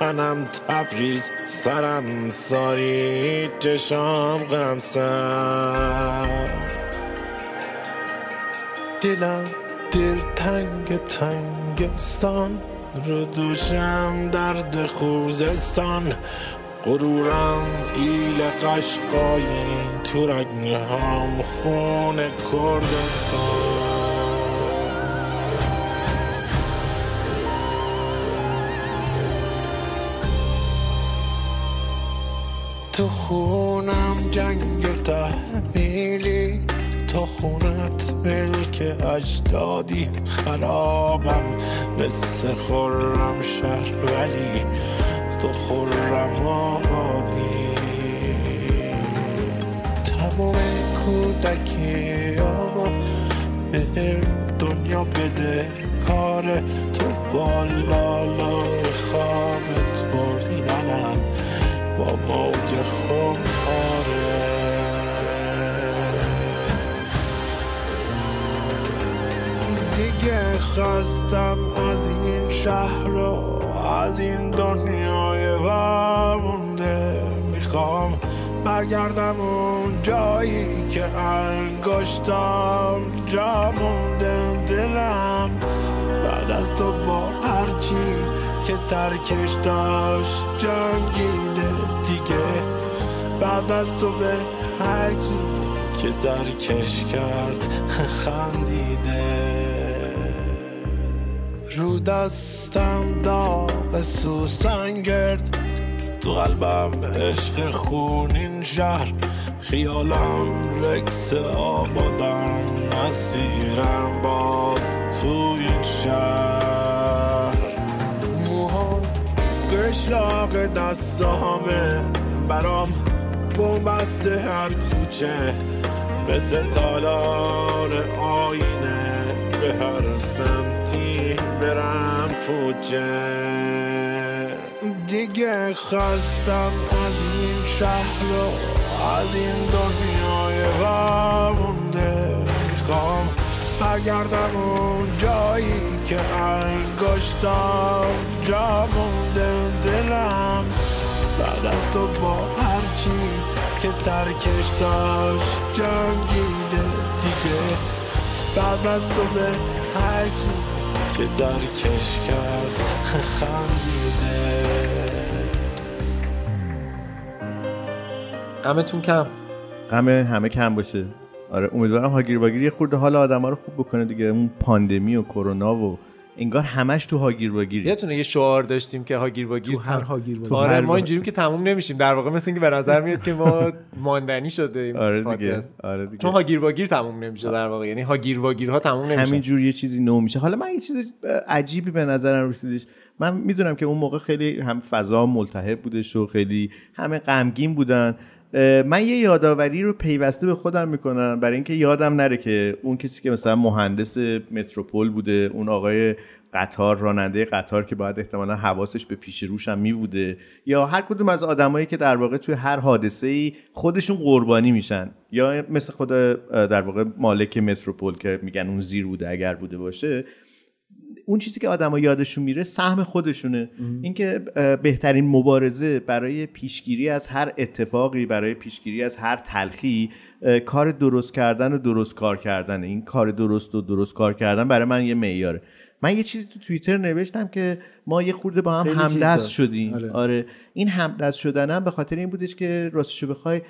تنم تبریز سرم ساری چشام غمسم دلم دل تنگ تنگستان رو دوشم درد خوزستان. غرورم ایل قشقایی تو رگنهام خون کردستان. تو خونم جنگ تحمیلی تو خونت ملک اجدادی. خرابم مثل خورم شهر ولی تو خورم آبادی. تمام کودکی اما به دنیا بده. کار تو بالالای خامت بردی. منم با موج خمخاره دیگه خواستم از این شهر و از این دنیای ورمونده می‌خوام برگردم اون جایی که انگشتم جا مونده. دلم بعد از تو با هرچی که ترکش داشت جنگیده دیگه. بعد از تو به هر کی که درکش کرد خندیده. رو دستم داغ سوسن گرد. تو قلبم عشق خونین شهر. خیالم رکس آبادم مسیرم باز تو این شهر. موها قشلاق دستامه. برام بومبست هر کوچه. مثل تالار آینه. به هر سمتی برم کوچه دیگه خواستم از این شهر و از این دنیای ورمونده می‌خوام برگردم اون جایی که انگشتم جا مونده. دلم بعد از تو با هرچی که ترکش داشت جنگیده. دیگه بعد از تو به هر کی که درکش کرد خندیده. غمتون کم؟ غم همه کم باشه. آره امیدوارم هاگیر واگیر یه خورده حال آدما رو خوب بکنه دیگه. اون پاندمی و کرونا و انگار همش تو هاگیر واگیری یادتونه یه شعار داشتیم که هاگیر واگیر تو هر هاگیر واگیر. آره ما اینجوریم که تموم نمیشیم. در واقع مثل اینکه به نظر میاد که ما ماندنی شده این آره دیگه پادکست. آره دیگه. چون هاگیر واگیر تموم نمیشه در واقع. یعنی هاگیر واگیرها تموم نمیشه همینجور یه چیزی نو میشه. حالا من یه چیز عجیبی به نظرم رسیدش. من می‌دونم که اون موقع خیلی هم فضا ملتهب بودش و خیلی همه غمگین بودن. من یه یادآوری رو پیوسته به خودم می‌کنم. برای اینکه یادم نره که اون کسی که مثلا مهندس متروپول بوده اون آقای قطار راننده قطار که باید احتمالا حواسش به پیش روش هم می بوده یا هر کدوم از آدمایی که در واقع توی هر حادثه ای خودشون قربانی میشن. یا مثل خود در واقع مالک متروپول که میگن اون زیر بوده اگر بوده باشه. اون چیزی که آدما یادشون میره سهم خودشونه اینکه بهترین مبارزه برای پیشگیری از هر اتفاقی برای پیشگیری از هر تلخی کار درست کردن و درست کار کردن این کار درست و درست کار کردن برای من یه معیاره من یه چیزی تو توییتر نوشتم که ما یه خورده با هم همدست. شدیم آره. آره. این همدست شدنم به خاطر این بودش که راستشو بخوای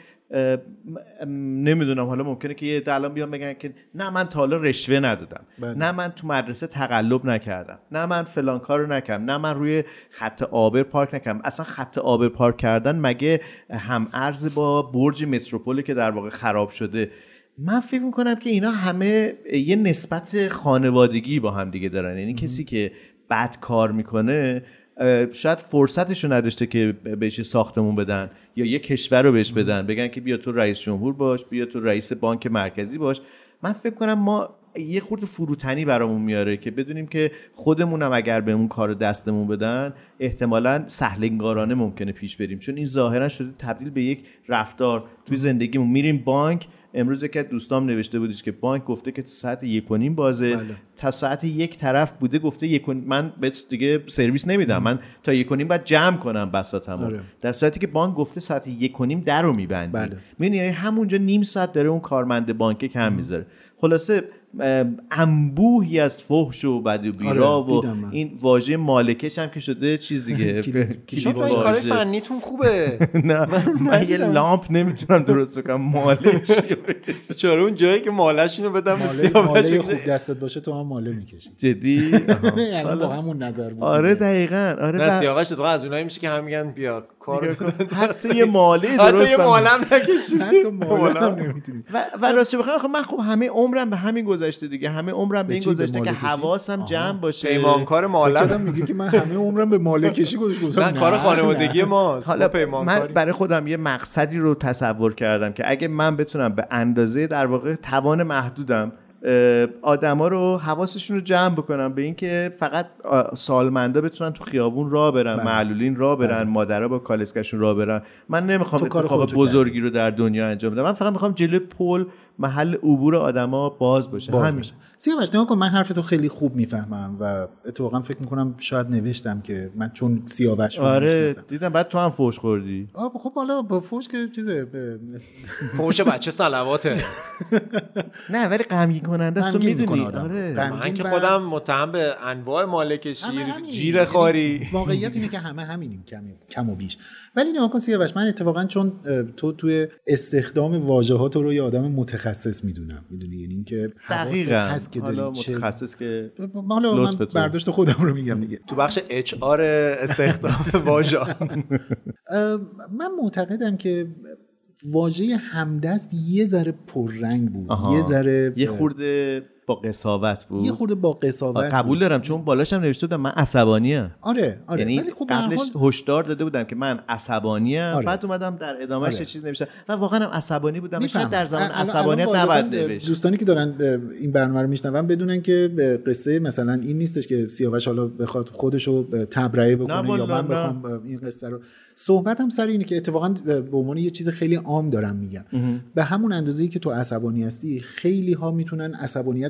نمی‌دونم حالا ممکنه که یه الان بیان بگن که نه من تا حالا رشوه ندادم. بله. نه من تو مدرسه تقلب نکردم. نه من فلان کارو نکردم. نه من روی خط آبر پارک نکردم. اصلا خط آبر پارک کردن مگه هم ارز با برج متروپولی که در واقع خراب شده. من فکر می‌کنم که اینا همه یه نسبت خانوادگی با هم دیگه دارن. یعنی کسی که بد کار می‌کنه شاید فرصتش رو نداشته که بهش ساختمون بدن یا یه کشور رو بهش بدن. بگن که بیا تو رئیس جمهور باش بیا تو رئیس بانک مرکزی باش. من فکر کنم ما یه خورده فروتنی برامون میاره که بدونیم که خودمونم اگر به اون کار دستمون بدن احتمالا سهلنگارانه ممکنه پیش بریم. چون این ظاهرا شده تبدیل به یک رفتار. توی زندگیمون میریم بانک امروز که دوستام نوشته بودش که بانک گفته که تا ساعت یک و نیم بازه. بله. تا ساعت یک طرف بوده گفته یک من بهت دیگه سرویس نمیدم. من تا یک و نیم باید جمع کنم بساتمو آره. در صورتی که بانک گفته ساعت یک و نیم در رو میبندی. بله. می‌بینی یعنی همونجا نیم ساعت داره اون کارمند بانک کم می‌ذاره. خلاصه انبوهی از فحش و بد و بیرا آره، و. این واژه مالکش هم که شده چیز دیگه کلید- شما کلید این کار واژه. فنیتون خوبه نه من یه لامپ نمی‌تونم درست بکنم مالک چیه؟ چرا اون جایی که مالش اینو بدم به ماله. خوب دستت باشه تو هم ماله می‌کشی جدی. یعنی با حالا- همون نظر بود آره. دقیقا آره نه سیاوش تو از اونایی میشه که هم میگن بیا کارو حتی یه ماله حتی درست یه هم- مالم حتی هم نمی‌تونی. و, و راستش بخوام خب من خب همه عمرم به همین گذشته دیگه. همه عمرم به این گذشته که؟ حواسم. جمع باشه. پیمانکار مالم میگی که من همه عمرم به ماله کشی گذاشتم نه کار خانوادگی ماست. حالا ما من برای خودم یه مقصدی رو تصور کردم که اگه من بتونم به اندازه در واقع توان محدودم آدما رو حواسشون رو جمع بکنم به اینکه فقط سالمندا بتونن تو خیابون راه برن بله. معلولین راه برن بله. مادرها با کالسکشون راه برن من نمی‌خوام اتفاق بزرگی رو در دنیا انجام بدم من فقط می‌خوام جلوی پل محل عبور آدما باز باشه. باز همین. سیاوش نگاه کن من حرفتو خیلی خوب می‌فهمم و اتفاقا فکر می‌کنم شاید نوشتم که من چون سیاوش رو آره دیدم بعد تو هم فوش خوردی. آه خب حالا با فوش که چیزه به- فوش بچه صلواته. نه ولی غمگین کننده است تو می‌دونی. آره. من که خودم متهم به انواع مالک شیر همه همین. جیر یعنی خاری. واقعیت اینه که همه همینیم کم, کم و بیش. ولی نگاه کن سیاوش من اتفاقا چون تو توی استخدام واژه‌هات رو یه آدم متخصص می‌دونم می‌دونی یعنی اینکه حواست هست که داری چه متخصص که حالا من تو. برداشت خودم رو میگم دیگه تو بخش اچ آر استخدام واژه من معتقدم که واژه همدست یه ذره پررنگ بود آها. یه ذره یه خورده با قصاوت بود یه خورده با قصاوت قبول بود. دارم چون بالاش هم نوشته بودم من عصبانیم آره آره یعنی ولی خب قبلش حال هشدار داده بودم که من عصبانیم آره. بعد اومدم در ادامهش آره. چیز نوشتم و واقعا هم عصبانی بودم. شاید در زمان عصبانیت نباید نوشت دوستانی که دارن این برنامه رو میشنون بدونن که به قصه مثلا این نیستش که سیاوش حالا بخواد خودش رو به تبرئه بکنه یا من. بخوام این قصه رو صحبتم سر اینه که اتفاقا به عنوان یه چیز خیلی عام دارم میگم به همون اندازه‌ای که تو عصبانی هستی خیلی ها می‌تونن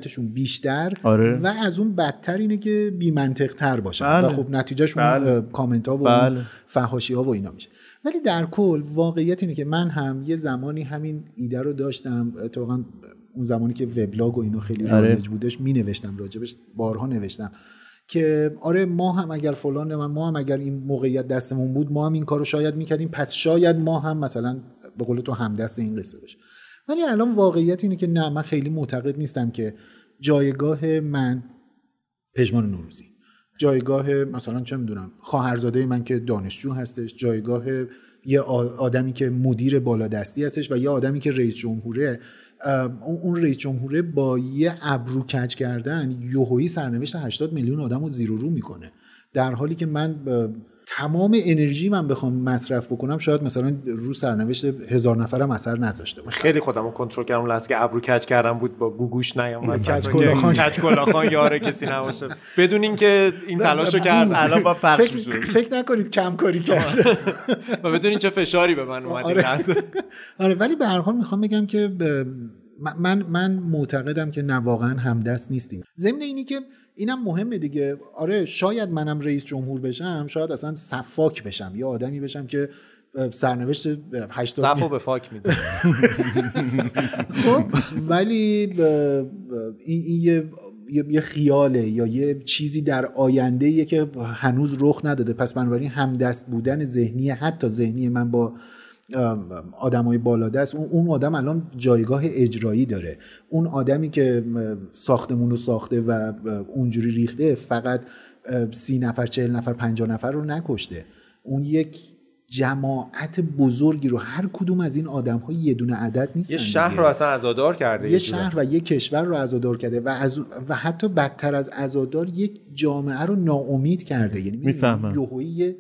عصبانیتشون بیشتر آره. و از اون بدتر اینه که بی تر باشن بله. و خب نتیجهشون بله. کامنت ها و بله. فحاشی ها و اینا میشه ولی در کل واقعیت اینه که من هم یه زمانی همین ایده رو داشتم اتفاقا اون زمانی که وبلاگ و اینا خیلی آره. رایج بودش می نوشتم راجبش بارها نوشتم که آره ما هم اگر فلان ما هم اگر این موقعیت دستمون بود ما هم این کارو شاید می‌کردیم پس شاید ما هم مثلا به قول تو همدست این قصه باشیم ولی الان واقعیت اینه که نه من خیلی معتقد نیستم که جایگاه من. پژمان نوروزی. جایگاه مثلا چه می‌دونم خواهرزاده من که دانشجو هستش جایگاه یه آدمی که مدیر بالادستی هستش و یه آدمی که رئیس جمهوره اون رئیس جمهوره با یه ابرو کج کردن یوهویی سرنوشت 80 میلیون آدم رو زیر و رو می‌کنه. در حالی که من تمام انرژی من بخوام مصرف بکنم شاید مثلا رو سرنوشت هزار نفرم اثر نذاشته باشه. خیلی خودم رو کنترل کردم لحظه که ابرو کج کردم بود با گوگوش نیام. کج کلاخان. کج کلاخان یاره کسی نباشه. بدون اینکه این تلاش رو کرد الان با پخش فکر, نکنید کم کاری کرده و بدون چه فشاری به من اومد آره. آره ولی به هر حال می‌خوام بگم که من من معتقدم که نه واقعا همدست نیستیم. ضمن اینی که اینم مهمه دیگه. آره شاید منم رئیس جمهور بشم شاید اصلا صفاک بشم. یا آدمی بشم که سرنوشت 80 صف رو به فاک میده. خب ولی این, یه یه یه خیاله یا یه چیزی در آینده که هنوز رخ نداده. پس بنابراین همدست بودن ذهنی حتی ذهنی من با آدمای بالادست اون اون آدم الان جایگاه اجرایی داره اون آدمی که ساختمون رو ساخته و اونجوری ریخته فقط سی نفر چهل نفر پنجاه نفر رو نکشته اون یک جماعت بزرگی رو هر کدوم از این آدم ها یه دونه عدد نیستن یه شهر دیگه. رو اصلا عزادار کرده یه. شهر و یه کشور رو عزادار کرده و از و حتی بدتر از عزادار یک جامعه رو ناامید کرده یعنی می‌فهمم. یه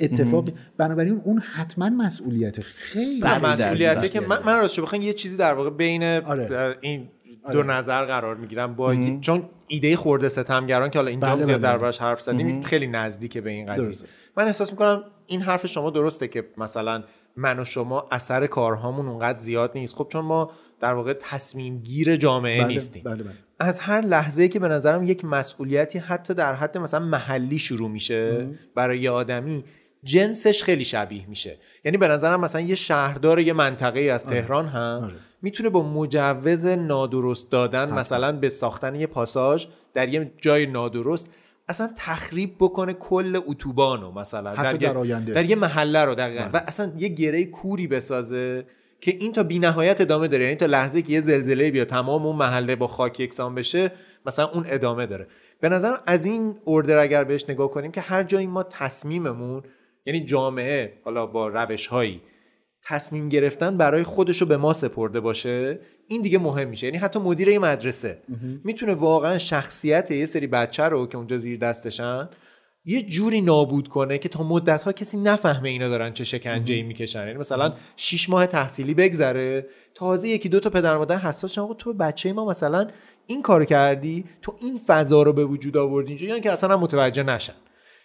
اتفاقی بنابراین اون حتما مسئولیت خیلی مسئولیته. که من, من راستش بخوام یه چیزی در واقع بین آره. این دو آره. نظر قرار می‌گیرم. با چون ایده خورده ستمگران که حالا اینجا بله، زیاد بله، دربارش حرف زدیم خیلی نزدیکه به این قضیه. درسته. من احساس می‌کنم این حرف شما درسته که مثلا من و شما اثر کارهامون اونقدر زیاد نیست. خب چون ما در واقع تصمیم گیر جامعه بله، نیستیم. بله بله. از هر لحظه که به نظرم یک مسئولیتی حتی در حد مثلا محلی شروع میشه برای یه آدمی جنسش خیلی شبیه میشه یعنی به نظرم مثلا یه شهردار یه منطقه از تهران هم آره. می‌تونه با مجوز نادرست دادن مثلا به ساختن یه پاساژ در یه جای نادرست اصلا تخریب بکنه کل اتوبانو مثلا یه- در آینده. در یه محله رو دقیقا بله. و اصلا یه گره کوری بسازه که این تا بی‌نهایت ادامه داره یعنی تا لحظه که یه زلزله بیاد تمام اون محله با خاک یکسان بشه مثلا اون ادامه داره به نظرم از این اوردر اگر بهش نگاه کنیم که هر جایی ما تصمیممون یعنی جامعه حالا با روش هایی تصمیم گرفتن برای خودشو به ما سپرده باشه این دیگه مهم میشه. یعنی حتی مدیر یه مدرسه می‌تونه واقعا شخصیت یه سری بچه رو که اونجا زیر دستشن یه جوری نابود کنه که تا مدت ها کسی نفهمه اینا دارن چه شکنجه ای می‌کشن. یعنی مثلا شیش ماه تحصیلی بگذره تازه یکی دو تا پدر مادر حساس آقا تو بچه ما مثلا این کار کردی تو این فضا رو به وجود آوردی اینجا یعنی که اصلا متوجه نشن.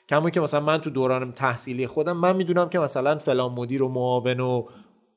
کما که مثلا من تو دوران تحصیلی خودم من می‌دونم که مثلا فلان مدیر و معاون و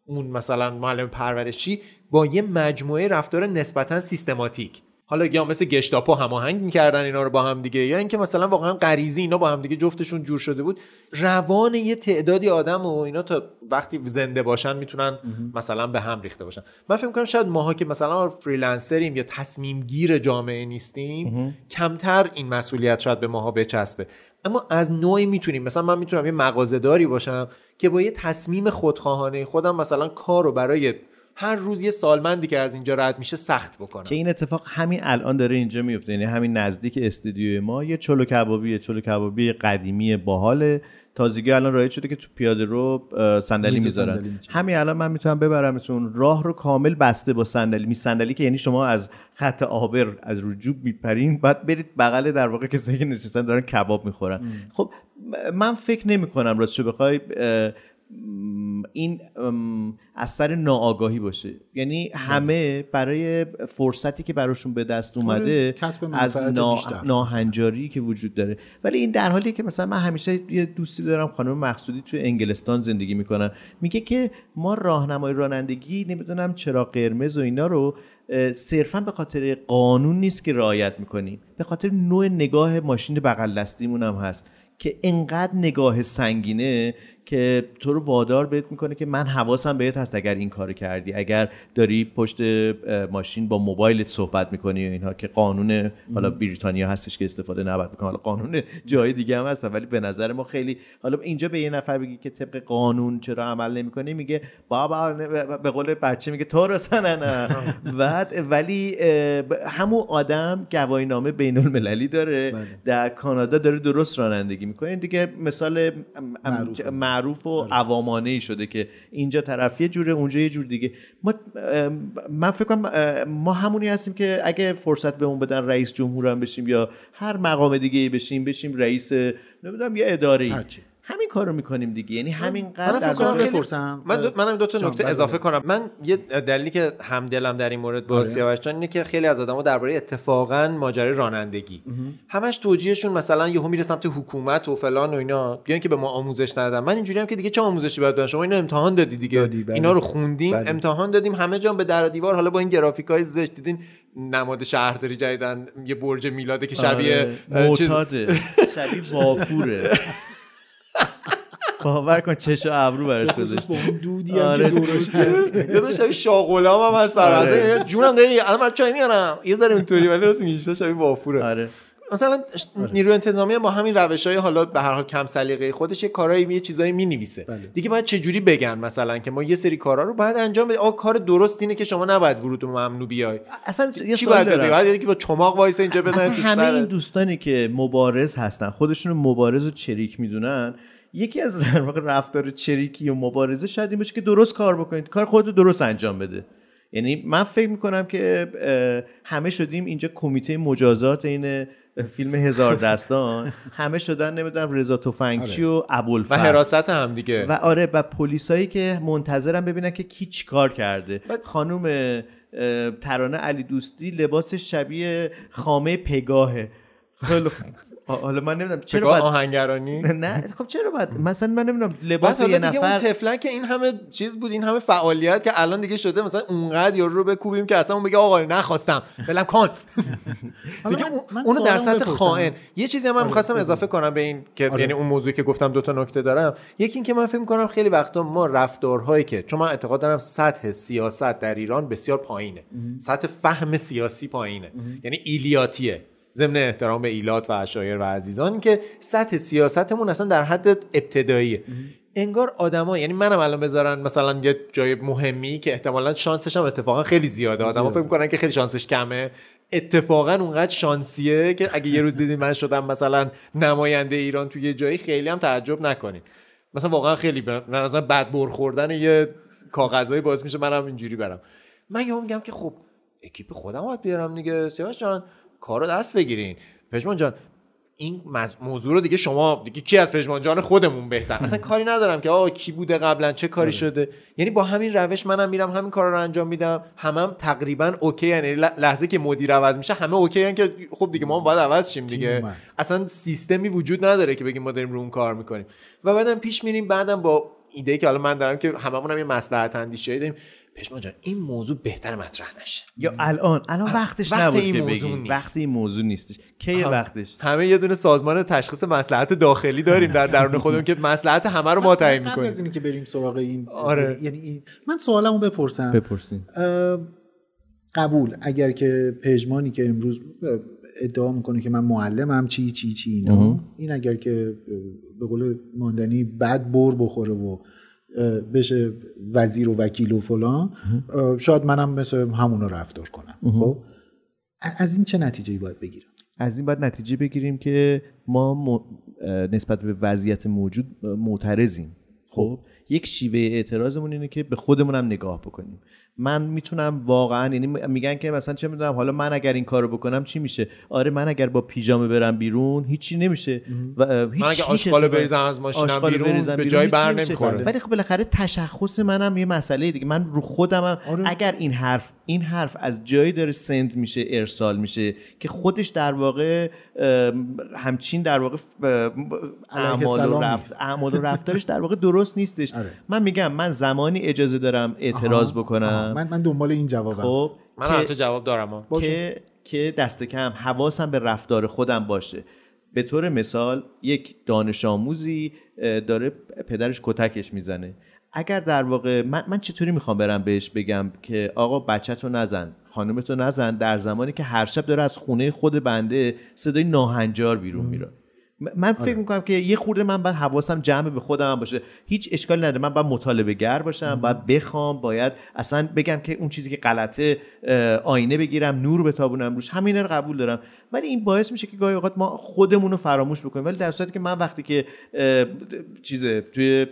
اون مثلا معلم پرورشی با یه مجموعه رفتار نسبتا سیستماتیک. حالا یا مثل گشتاپو هماهنگ می‌کردن اینا رو با هم دیگه یا اینکه مثلا واقعا غریزی اینا با هم دیگه جفتشون جور شده بود. روان یه تعدادی آدم و اینا تا وقتی زنده باشن می‌تونن مثلا به هم ریخته باشن. من فکر کنم شاید ماها که مثلا فریلنسریم یا تصمیم گیر جامعه نیستیم کمتر این مسئولیت شاید به ماها بچسبه. اما از نوعی می‌تونیم. مثلا من می‌تونم یه مغازه‌داری باشم که با یه تصمیم خودخواهانه خودم مثلا کار رو برای هر روز یه سالمندی که از اینجا رد میشه سخت بکنم. که این اتفاق همین الان داره اینجا میفته یعنی همین نزدیک استودیوی ما یه چلو کبابی چلو کبابی قدیمی باحال تازگی الان رایج شده که تو پیاده رو صندلی می‌ذارن. همین الان من می‌تونم ببرمتون. راه رو کامل بسته با صندلی. می صندلی که یعنی شما از خط آبر از رجوب میپرین بعد برید بغل در واقع کسایی که نشستن دارن کباب می‌خورن. خب من فکر نمی کنم راستشو بخوای این اثر ناآگاهی باشه. یعنی همه برای فرصتی که براشون به دست اومده از نا... ناهنجاری که وجود داره. ولی این در حالیه که مثلا من همیشه یه دوستی دارم خانم مقصودی تو انگلستان زندگی می‌کنن. میگه که ما راهنمای رانندگی نمی‌دونم چرا قرمز و اینا رو صرفا به خاطر قانون نیست که رعایت می‌کنیم. به خاطر نوع نگاه ماشین بغل دستیمون هم هست که انقدر نگاه سنگینه که تو رو وادار بهت می‌کنه که من حواسم بهت هست اگر این کارو کردی. اگر داری پشت ماشین با موبایلت صحبت می‌کنی و اینها که قانون حالا بریتانیا هستش که استفاده نباید بکنه حالا قانون جای دیگه هم هست ولی به نظر ما خیلی حالا اینجا به یه نفر بگی که طبق قانون چرا عمل نمی‌کنی میگه بابا نه- به قول بچه میگه تو رو سننه بعد ولی همون آدم گواهینامه بین المللی داره بله. در کانادا داره درست رانندگی می‌کنه. دیگه مثال معروفه. معروف و عوامانه ای شده که اینجا طرف یه جوره اونجا یه جور دیگه. ما من فکر کنم ما همونی هستیم که اگه فرصت بهمون بدن رئیس جمهور هم بشیم یا هر مقام دیگه بشیم بشیم رئیس نمی‌دونم یه اداره. همین کارو می‌کنیم دیگه. یعنی همین من قدر فکر خیلی- بپرسم. من دو منم دو تا نکته بله، اضافه بله. کنم. من یه دلیلی که همدلم در این مورد با آره. سیاوش جان اینه که خیلی از آدما درباره اتفاقا ماجرای رانندگی. همش توجیهشون مثلا یهو میره سمت حکومت و فلان و اینا. بیان که به ما آموزش ندادن. من اینجوری هم که دیگه چه آموزشی باید بدن؟ شما اینو امتحان دادی دیگه. دادی، بله. اینا رو خوندیم بله. امتحان دادیم. همه جا به در و دیوار. حالا با این گرافیکای زشت دیدین نماد شهرداری جدیدن. یه برج میلاده که شبیه آره، اه، چیز شبیه وافوره. باور کن چش و ابرو براش گذاشت. با اون دودی هم آره، که دورش هست. یه داشت شبیه شاه غلام هم هست برازه جونم داری الان من چای میارم. یه ذره اونطوری ولی راست میگی شبیه وافوره آره. مثلا نیروی انتظامی با همین روش های حالا به هر حال کم سلیقه خودش یه کارایی یه چیزایی می‌نویسه. بله. دیگه باید چه جوری بگن مثلا که ما یه سری کارا رو باید انجام بدیم. آقا کار درست اینه که شما نباید ورود و ممنوع بیای. اصلا یه سوال باید دارم. باید یکی با چماق وایس اینجا اصلا تو همه این دوستانی که مبارز هستن خودشون مبارز و چریک می‌دونن. یکی از رفتار چریکی و مبارزه شاید این باشه که درست کار بکنید. کار خودت رو درست انجام بده. یعنی من فکر می‌کنم که همه شدیم اینجا کمیته مجازات این فیلم هزار دستان. همه شدن نمی‌دونم رضا تفنگچی و و ابوالفضل. حراست هم دیگه. و آره و پلیسایی که منتظرن ببینن که کی چی کار کرده خانم ترانه علی دوستی لباس شبیه خامه پگاهه. حالا من نمی‌دونم چرا باید آهنگرانی؟ نه خب چرا باید مثلا من نمی‌دونم لباس یه اون نفر تفلن که این همه چیز بود این همه فعالیت که الان دیگه شده مثلا اونقدر یارو رو بکوبیم که اصلا اون بگه آقا نخواستم بلم کن. حالا دیگه اون- اونو در سطح. خائن. یه چیزی هم من آره، می‌خواستم. اضافه کنم به این که آره. یعنی اون موضوعی که گفتم دو تا نکته دارم. یکی این که من فکر کنم خیلی وقتا ما رفتارهایی که چون من اعتقاد دارم سطح سیاست در ایران بسیار پایینه. سطح فهم سیاسی پایینه. یعنی ایلیاتیه. ضمن احترام به ایلات و اشایر و عزیزان که سطح سیاستمون اصلا در حد ابتداییه. انگار آدما یعنی منم الان بذارن مثلا یه جای مهمی که احتمالا شانسش هم اتفاقا خیلی زیاده. آدما فکر می‌کنن که خیلی شانسش کمه. اتفاقا اونقدر شانسیه که اگه یه روز دیدین من شدم مثلا نماینده ایران توی یه جایی خیلی هم تعجب نکنین. مثلا واقعا خیلی به من مثلا بد برخوردن یه کاغذایی باعث میشه منم اینجوری برم. من یهو میگم که خب اکیپ خودم باید بیارم دیگه. سیاوش جان کارو دست بگیرین. پژمان جان این مز- موضوع رو دیگه شما دیگه کی از پژمان جان خودمون بهتر؟ اصلا کاری ندارم که آقا کی بوده قبلا چه کاری شده. یعنی با همین روش منم میرم همین کارا رو انجام میدم. همم هم تقریبا OK یعنی لحظه که مدیر عوض میشه همه OK ان که خب دیگه ما هم باید عوض شیم دیگه. اصلا سیستمی وجود نداره که بگیم ما داریم رو اون کار می‌کنیم. و بعدم پیش میریم بعدم با ایده که حالا من دارم که هممون هم یه مصلحت اندیشه داریم. پشمان جان این موضوع بهتر مطرح نشه. یا الان؟ الان وقتش وقت نبود این که موضوع بگیم نیست. وقت این موضوع نیستش. کی هم- وقتش؟ همه یه دونه سازمان تشخیص مسلحت داخلی داریم در درون خودمون که مسلحت همه رو ما تعیین قبل از می‌کنیم. اینی که بریم سراغ این آره. یعنی این من سوالمو بپرسم. بپرسین. اه، قبول. اگر که پژمانی که امروز ادعا می‌کنه که من معلمم چی چی چی اینا. این اگر که به قول ماندنی بد بر بخوره و بشه وزیر و وکیل و فلان. شاید منم مثل همونا رفتار کنم. خب؟ از این چه نتیجه باید بگیرم؟ از این باید نتیجه بگیریم که ما م- نسبت به وضعیت موجود معترضیم. خب؟ یک شیوه اعتراضمون اینه که به خودمون هم نگاه بکنیم. من می‌تونم واقعا یعنی میگن که مثلا چه می‌دونم حالا من اگر این کارو بکنم چی میشه آره من اگر با پیژامه برم بیرون هیچی نمیشه و هیچ من اگه هیچ آشغال بریزم از ماشینم بیرون بریزم به بیرون، جای بر نمیشه. نمی‌خوره ولی خب بالاخره تشخص منم یه مسئله دیگه من رو خودمم آره. اگر این حرف این حرف از جایی داره سند میشه ارسال میشه که خودش در واقع همچین در واقع اعمال و رفت. اعمال و رفتارش در واقع درست نیستش آره. من میگم من زمانی اجازه دارم اعتراض آها، بکنم آها. من من دنبال این جوابم. خب من که- هم تو جواب دارم. که که دست کم حواسم به رفتار خودم باشه. به طور مثال یک دانش آموزی داره پدرش کتکش می‌زنه. اگر در واقع من, من چطوری می‌خوام برم بهش بگم که آقا بچه نزن خانمتو نزن در زمانی که هر شب داره از خونه خود بنده صدای ناهنجار بیرون میره. من فکر می‌کنم که یه خورده من باید حواسم جمع به خودم باشه. هیچ اشکالی نداره. من باید مطالبه گر باشم باید بخوام باید اصلا بگم که اون چیزی که غلطه آینه بگیرم نور بتابونم روش. همینا رو قبول دارم. ولی این باعث میشه که گاهی اوقات ما خودمون رو فراموش بکنیم. ولی در صورتی که من وقتی که اه، چیزه توی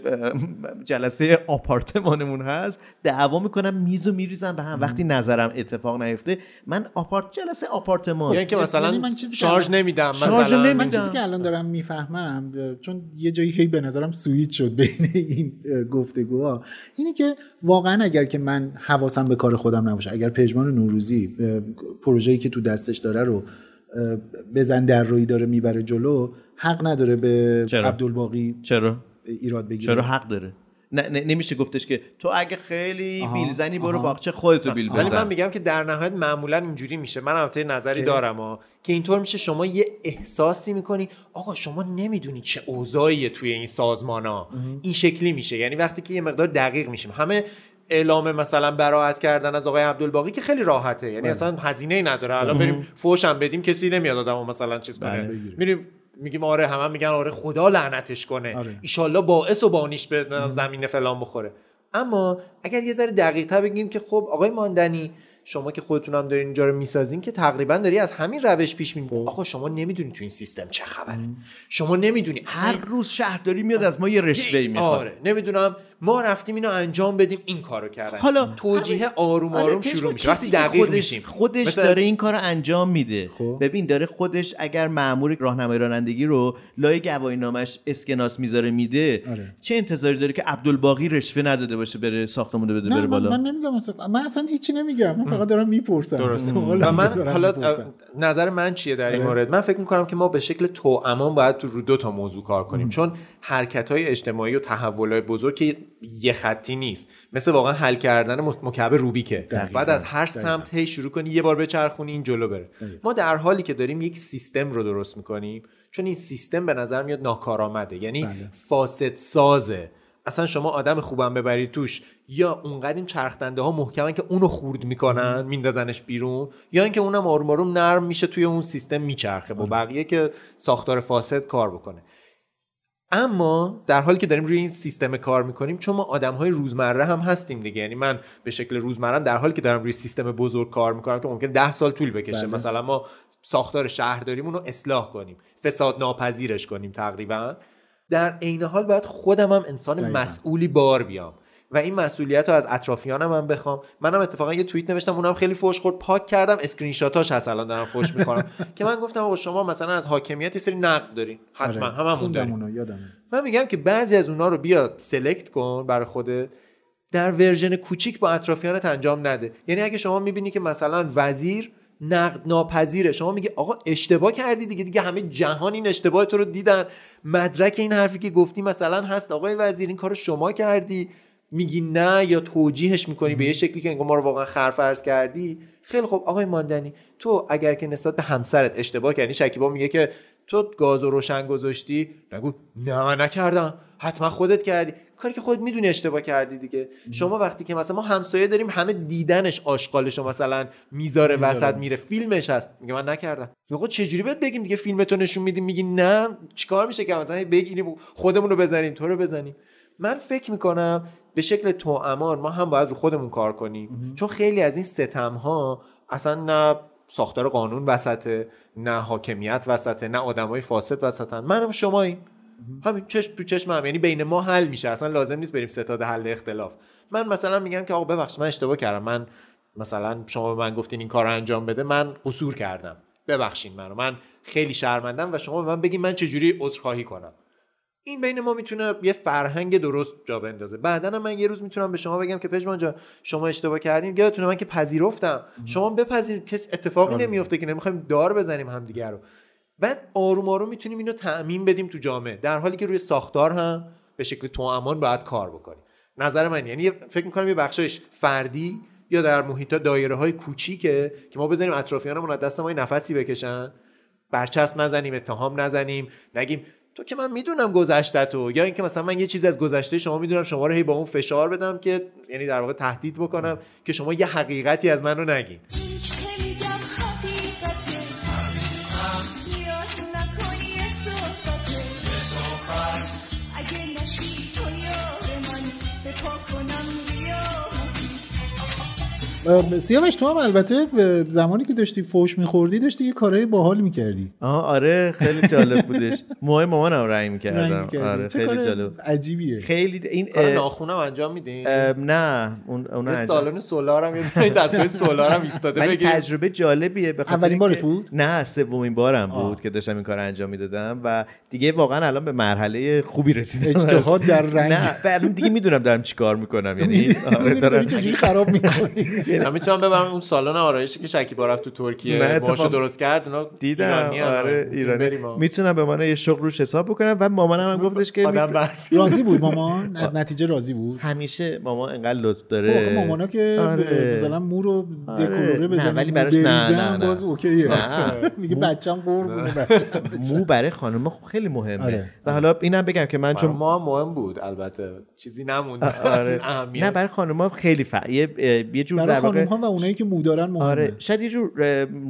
جلسه آپارتمانمون هست دعوا می‌کنم میز و میریزم به هم. وقتی نظرم اتفاق نیفته من آپارت جلسه آپارتمان. یعنی که مثلا یعنی من چیزی که شارژ نمیدم شارژ مثلا. نمیدم. من چیزی که الان دارم می‌فهمم چون یه جایی هی به نظرم سویت شد بین این گفتگوها اینه که واقعا اگر که من حواسم به کار خودم نباشه اگر پژمان نوروزی پروژه‌ای که تو دستش داره رو بزن در روی داره می‌بره جلو حق نداره به چرا؟ عبدالباقی چرا؟ ایراد بگیره. چرا حق داره؟ نه, نه نمیشه گفتش که تو اگه خیلی آها، بیل زنی برو. باغچه خودتو بیل ولی بزن. من میگم که در نهایت معمولا اینجوری میشه. من البته نظری که- دارم ها که اینطور میشه شما یه احساسی می‌کنی آقا شما نمی‌دونی چه اوضاعیه توی این سازمان ها. این شکلی میشه. یعنی وقتی که یه مقدار دقیق میشیم. همه اعلام مثلا براعت کردن از آقای عبدالباقی که خیلی راحته. یعنی اصلا هزینه ای نداره. الان بریم فوش هم بدیم کسی نمیاد آدمو مثلا چیز کنه. بله. میریم میگیم آره همه میگن آره خدا لعنتش کنه. آره. ایشالله باعث و بانیش به زمین فلان بخوره. اما اگر یه ذره دقیق تر بگیم که خب آقای ماندنی شما که خودتون هم دارین اینجا رو می‌سازین که تقریبا داری از همین روش پیش میری آقا شما نمی‌دونی تو این سیستم چه خبره. شما نمی‌دونی. هر روز شهرداری میاد از ما یه رشوه می‌خواد. آره. نمی‌دونم ما رفتیم اینو انجام بدیم این کارو کردن. حالا توجیه آروم آروم شروع میشه. وقتی دقیق خودش میشیم. خودش مثل- داره این کار رو انجام میده. خب. ببین داره خودش اگر مامور راهنمای رانندگی رو لای گواهی نامش اسکناس می‌ذاره میده آره. چه انتظاری داره که عبدالباقی رشوه نداده باشه بره ساختمون بده نه بره من, بالا؟ من نمیگم مثلا من اصلا هیچی نمیگم. من فقط دارم می‌پرسم. درست و من حالا. نظر من چیه در این آره. مورد من فکر می‌کنم که ما به شکل توامان باید تو رو دو تا موضوع کار کنیم چون حرکت های اجتماعی و تحول های بزرگ که یه خطی نیست مثل واقعا حل کردن مکعب روبیکه. بعد از هر. سمت هی شروع کنی یه بار بچرخونی این جلو بره دقیقاً. ما در حالی که داریم یک سیستم رو درست می‌کنیم چون این سیستم به نظر میاد ناکارآمده یعنی بله. فاسد سازه اصلا شما آدم خوبم ببرید توش یا اونقدر این چرخدنده ها محکمن که اونو خورد می‌کنن میندازنش بیرون یا اینکه اونم آروم آروم نرم میشه توی اون سیستم میچرخه با بقیه که ساختار فاسد کار بکنه. اما در حالی که داریم روی این سیستم کار می‌کنیم چون ما آدم های روزمره هم هستیم دیگه. یعنی من به شکل روزمره در حالی که دارم روی سیستم بزرگ کار می‌کنم که ممکن ده سال طول بکشه. بله. مثلا ما ساختار شهرداریمون رو اصلاح کنیم فساد ناپذیرش کنیم تقریبا. در عین حال باید خودم هم انسان. مسئولی بار بیام. و این مسئولیت رو از اطرافیانم هم بخوام. منم اتفاقا یه توییت نوشتم اونم خیلی فوش خورد. پاک کردم اسکرین شاتاش هست الان دارم فوش می‌خورم. که من گفتم آقا شما مثلا از حاکمیت یه سری نقد دارین. حتما آره. هممون داریم. من میگم که بعضی از اونا رو بیا select کن برای خودت. در version کوچیک با اطرافیانت انجام نده. یعنی اگه شما می‌بینی که مثلا وزیر نقد ناپذیره شما میگه آقا اشتباه کردی دیگه دیگه همه جهان این اشتباه تو رو دیدن. مدرک این حرفی که گفتی مثلا هست آقای وزیر این کارو شما کردی. میگی نه یا توجیهش می‌کنی به یه شکلی که ما رو واقعا خرفرز کردی. خیلی خب آقای ماندنی تو اگر که نسبت به همسرت اشتباه کردی شکیبا میگه که تو گاز و روشن گذاشتی. نگو نه من نکردم. حتما خودت کردی. کاری که خودت می‌دونی اشتباه کردی دیگه. شما وقتی که مثلا ما همسایه داریم همه دیدنش آشغالش رو مثلا می‌ذاره وسط میره. فیلمش هست. میگه من نکردم. آقا چجوری بهت بگیم دیگه فیلمتو نشون میدیم؟ میگی نه. چیکار میشه که مثلا بگیریم خودمون رو بزنیم تو رو بزنیم؟ من فکر می‌کنم به شکل توامان ما هم باید رو خودمون کار کنیم. چون خیلی از این ستم ها اصلا نه ساختار قانون وسطه نه حاکمیت وسطه نه آدمای فاسد وسطن. منم شماییم. همین چشم تو چشم هم یعنی بین ما حل میشه. اصلا لازم نیست بریم ستاد حل اختلاف. من مثلا میگم که آقا ببخشید من اشتباه کردم. من مثلا شما به من گفتین این کار رو انجام بده من قصور کردم. ببخشید منو. من خیلی شرمندم و شما به من بگین من چجوری عذرخواهی کنم. این بین ما می‌تونه یه فرهنگ درست جا بندازه. بعدا من یه روز می‌تونم به شما بگم که پژمان جان شما اشتباه کردیم یادتونه من که پذیرفتم. شما بپذیرید. کس اتفاقی آره. نمیفته که نمی‌خوایم دار بزنیم همدیگه رو. بعد آروم آروم می‌تونیم اینو تعمین بدیم تو جامعه. در حالی که روی ساختار هم به شکل توامان باید کار بکنیم. نظر من یعنی فکر می‌کنم یه بخشش فردی یا در محیط دایره های کوچیکه که ما بزنیم اطرافیانمون از دست ما نفسی بکشن. برچسب نزنیم اتهام نزنیم. نگیم تو که من می‌دونم گذشته تو یا اینکه مثلا من یه چیز از گذشته شما می‌دونم شما رو هی با اون فشار بدم که یعنی در واقع تهدید بکنم که شما یه حقیقتی از من رو نگین. سیاوش تو هم البته زمانی که داشتی فوش میخوردی داشتی یه کارهای باحال می‌کردی. آها آره خیلی جالب بودش. موهای مامانم رنگ می‌کردم. آره خیلی جالب. عجیبیه. خیلی این کار اه، ناخونم انجام میدین؟ نه اون اون یه انجام- سالن سولارم یه دونه دستگاه سولارم ایستاده ولی بگیریم تجربه جالبیه به اولین بارت بود؟ نه سومین بارم آه. بود که داشتم این کار انجام می‌دادم و دیگه واقعا الان به مرحله خوبی رسیدم. اجتهاد در رنگ. نه الان دیگه می‌دونم دارم چیکار می‌کنم یعنی آره دارم خراب می‌کنی. من می‌تونم ببرم اون سالن آرایشی که شکیبا رفت تو نه، ترکیه اتفاق- ماشو درست کرد اونا دیدم. آره ایرانی. می‌تونم به من یه شغل روش حساب بکنم و مامانم هم گفتش که آدم راضی بود مامان از نتیجه راضی بود همیشه مامان انقدر لطف خب داره آخه مامانا که آره. مثلا مو رو آره. دکولوره نه، بزنه ولی براش نه، نه،. باز اوکیه. میگه بچم قربونه بچم مو برای خانم خیلی مهمه آره. و حالا اینم بگم که من چون ما هم مهم بود البته چیزی نموند آره. نه برای خانم خیلی ف... یه... یه جور خانم ها و اونایی که مو دارن مهمه آره شاید یه جور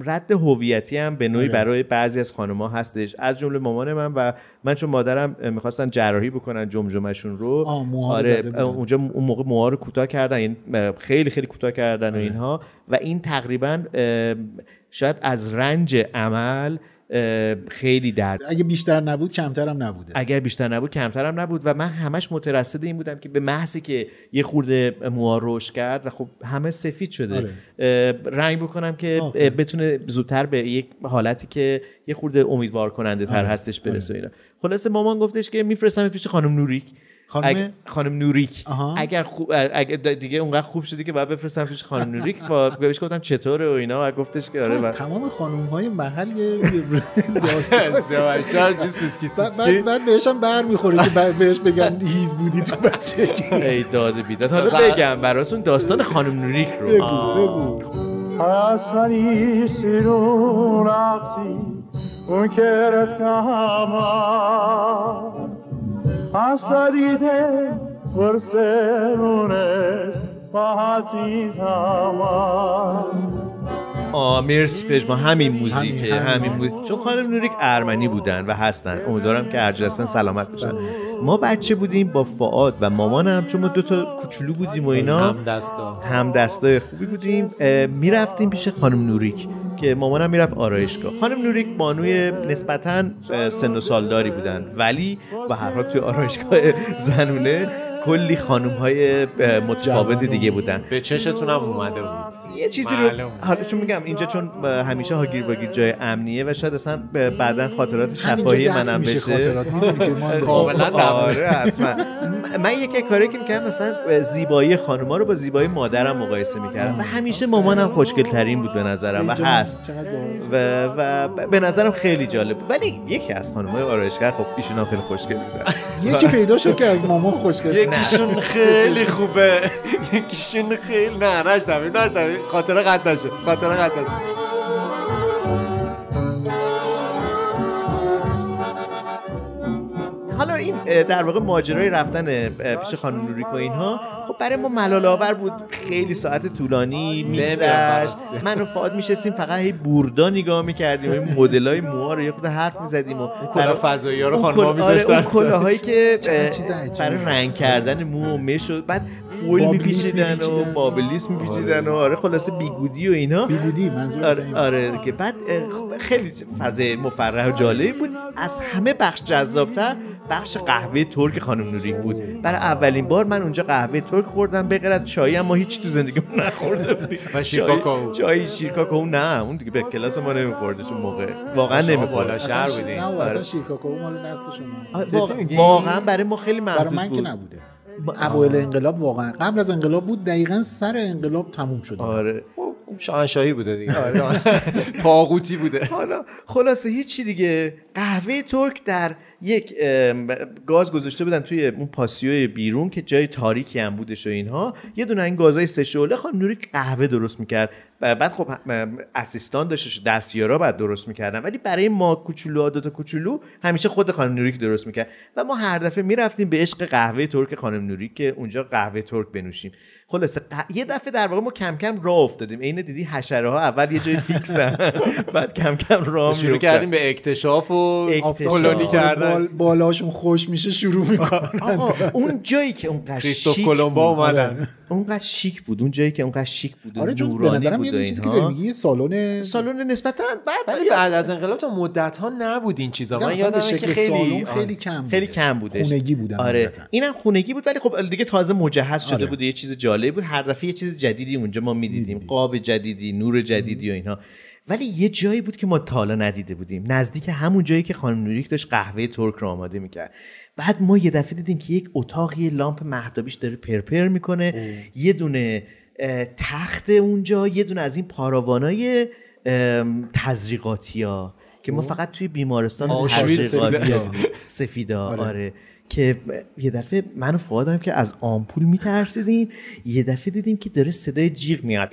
رد هویتی هم به نوعی آره. برای بعضی از خانم‌ها هستش از جمله مامان من و من چون مادرم می‌خواستن جراحی بکنن جمجمهشون رو آره. اونجا اون موقع موها رو کوتاه کردن یعنی خیلی خیلی کوتاه کردن و آره. اینها و این تقریبا شاید از رنج عمل خیلی درد اگه بیشتر نبود کمتر هم نبوده اگر بیشتر نبود کمتر هم نبود و من همش مترصد این بودم که به محضی که یه خورده موها رشد کرد و خب همه سفید شده آره. رنگ بکنم که. اه، بتونه زودتر به یک حالتی که یه خورده امیدوار کننده تر آره. هستش برسه و اینا خلاصه مامان گفتش که میفرستم پیش خانم نوریک خانم اگ- خانم نوریک. آها. اگر خوب اگر دیگه اونقدر خوب شدی که باید بفرستم پیش خانم نوریک با بهش گفتم چطوره و اینا و گفتش که آره تمام خانوم های محل یه داستان. بعد- بعد بعد بهش هم بر می‌خوره که بعد بهش بگن هیز بودی تو بچگی ای داده بیداد. حالا بگم براتون داستان خانم نوریک رو. بگو بگو. حسنی رقصی اون که رفتم با عزیزم آه مرسی پژما همین موزیکه همین- همین, همین. موزیک چون خانم نوریک ارمنی بودن و هستن. امیدوارم که هرجا هستن سلامت باشن ما بچه بودیم با فعاد و مامانم چون ما دو تا کوچولو بودیم و اینا. هم دستا هم دستای خوبی بودیم. می‌رفتیم پیش خانم نوریک. که مامانم می‌رفت آرایشگاه. خانم نوریک بانوی نسبتا سن و سالداری بودن. ولی به هر حال توی آرایشگاه زنونه کلی خانم های متفاوت. دیگه بودن. به چشتون هم اومده بود. یه چیزی رو. حالا چون میگم اینجا چون همیشه هاگیر واگیر جای امنیه و شاید اصلا بعدا خاطرات شفاهی منم بشه. خاطرات می‌دونی که ما کاملا. آره حتما. من یکی کاری که می‌کردم مثلا زیبایی خانوما رو با زیبایی مادرم مقایسه می‌کردم. و همیشه مامانم خوشگل ترین بود به نظرم و هست. و, و به نظرم خیلی جالب بود. ولی یکی از خانم‌های آرایشگر خب ایشون هم خیلی خوشگل بودن یکی پیدا شد که از مامان خوشگل یکیشون خیلی خوبه. یکیشون خیلی نه نشنویم نشنویم. خاطره قد نشه. خاطره قد نشه. این در واقع ماجرای رفتن پیش خانم نوریک و اینها خب برای ما ملال آور بود. خیلی ساعت طولانی میگذشت. من و فعاد میشستیم فقط هی بوردا نگاه می‌کردیم این مدلای موها رو یه خود حرف می‌زدیم و کلا فضایی ها رو اون خانم‌ها آره، می‌ذاشتن. اون کلاهایی که. برای رنگ کردن مو و مش و بعد فول میپیچیدن و. بابلیس میپیچیدن و آره خلاصه بیگودی و اینا. بیگودی منظور آره, آره که بعد اه، خیلی فضای مفرح و جالبی بود. از همه بخش جذابتر. بخش قهوه ترک خانم نوریک بود. برای اولین بار من اونجا قهوه ترک خوردم به غیر از چای هم ما هیچ تو زندگیمون نخورده بودیم و شیر چای- کاکائو. چای شیر کاکائو نه اون دیگه به کلاس ما نمیخوردش اون موقع. واقعا نمی‌خورد شهر و اصلا آره. شیرکاکائو مال نسل شما. آره، واقعا- برای ما خیلی برای محدود من که بود. نبوده. اوایل انقلاب واقعا. قبل از انقلاب بود دقیقا سر انقلاب تموم شد. آره. شاهنشاهی بوده دیگه. تاغوتی بوده. حالا خلاصه هیچی دیگه. قهوه ترک در یک گاز گذاشته بودن توی اون پاسیوی بیرون که جای تاریکی هم بودش و اینها. یه دونه این گازای سه شعله خانم نوری قهوه درست می‌کرد. بعد خب اسیستان داشتش دستیارا بعد درست می‌کردن. ولی برای ما کوچولو دو تا کوچولو همیشه خود خانم نوری که درست می‌کرد. و ما هر دفعه می‌رفتیم به عشق قهوه ترک خانم نوری که اونجا قهوه ترک بنوشیم. خلاصه ق- یه دفعه در واقع ما کم کم راه افتادیم. عین دیدی حشره ها اول یه جای فیکسن بعد کم کم راه شروع. کردیم به اکتشاف و اکتشاف. کلونی کردن. بال بالاشون خوش میشه شروع می‌کنن. آقا اون جایی که اونقدر کریستوف شیک کلمبا بود. اومدن. اونقدر شیک بود. اون جایی که اونقدر شیک بود آره چون به نظرم بود یه و دونه چیزی که اینها. یه سالن سالن نسبتا بعد ولی بعد از انقلاب تا مدت ها نبود این چیزا. من یادم به که خیلی. خیلی کم خیلی بوده. کم بودش خونگی بودن آره. اینم خونگی بود ولی خب دیگه تازه مجهز شده آره. بود. یه چیز جالب بود. هر دفعه یه چیز جدیدی اونجا ما می‌دیدیم. قاب جدیدی نور جدیدی و اینها. ولی یه جایی بود که ما تا حالا ندیده بودیم. نزدیک همون جایی که خانم نوریک داشت قهوه ترک رو آماده می‌کرد. بعد ما یه دفعه دیدیم که یک اتاق یه لامپ مهتابیش داره پرپر می‌کنه. یه دونه اه، تخت اونجا یه دونه از این پاراوانای تزریقاتی ها که ما فقط توی بیمارستان تزریقاتی سفیدا. آره. آره. که یه دفعه من و فوادم که از آمپول میترسیدیم یه دفعه دیدیم که داره صدای جیغ میاد.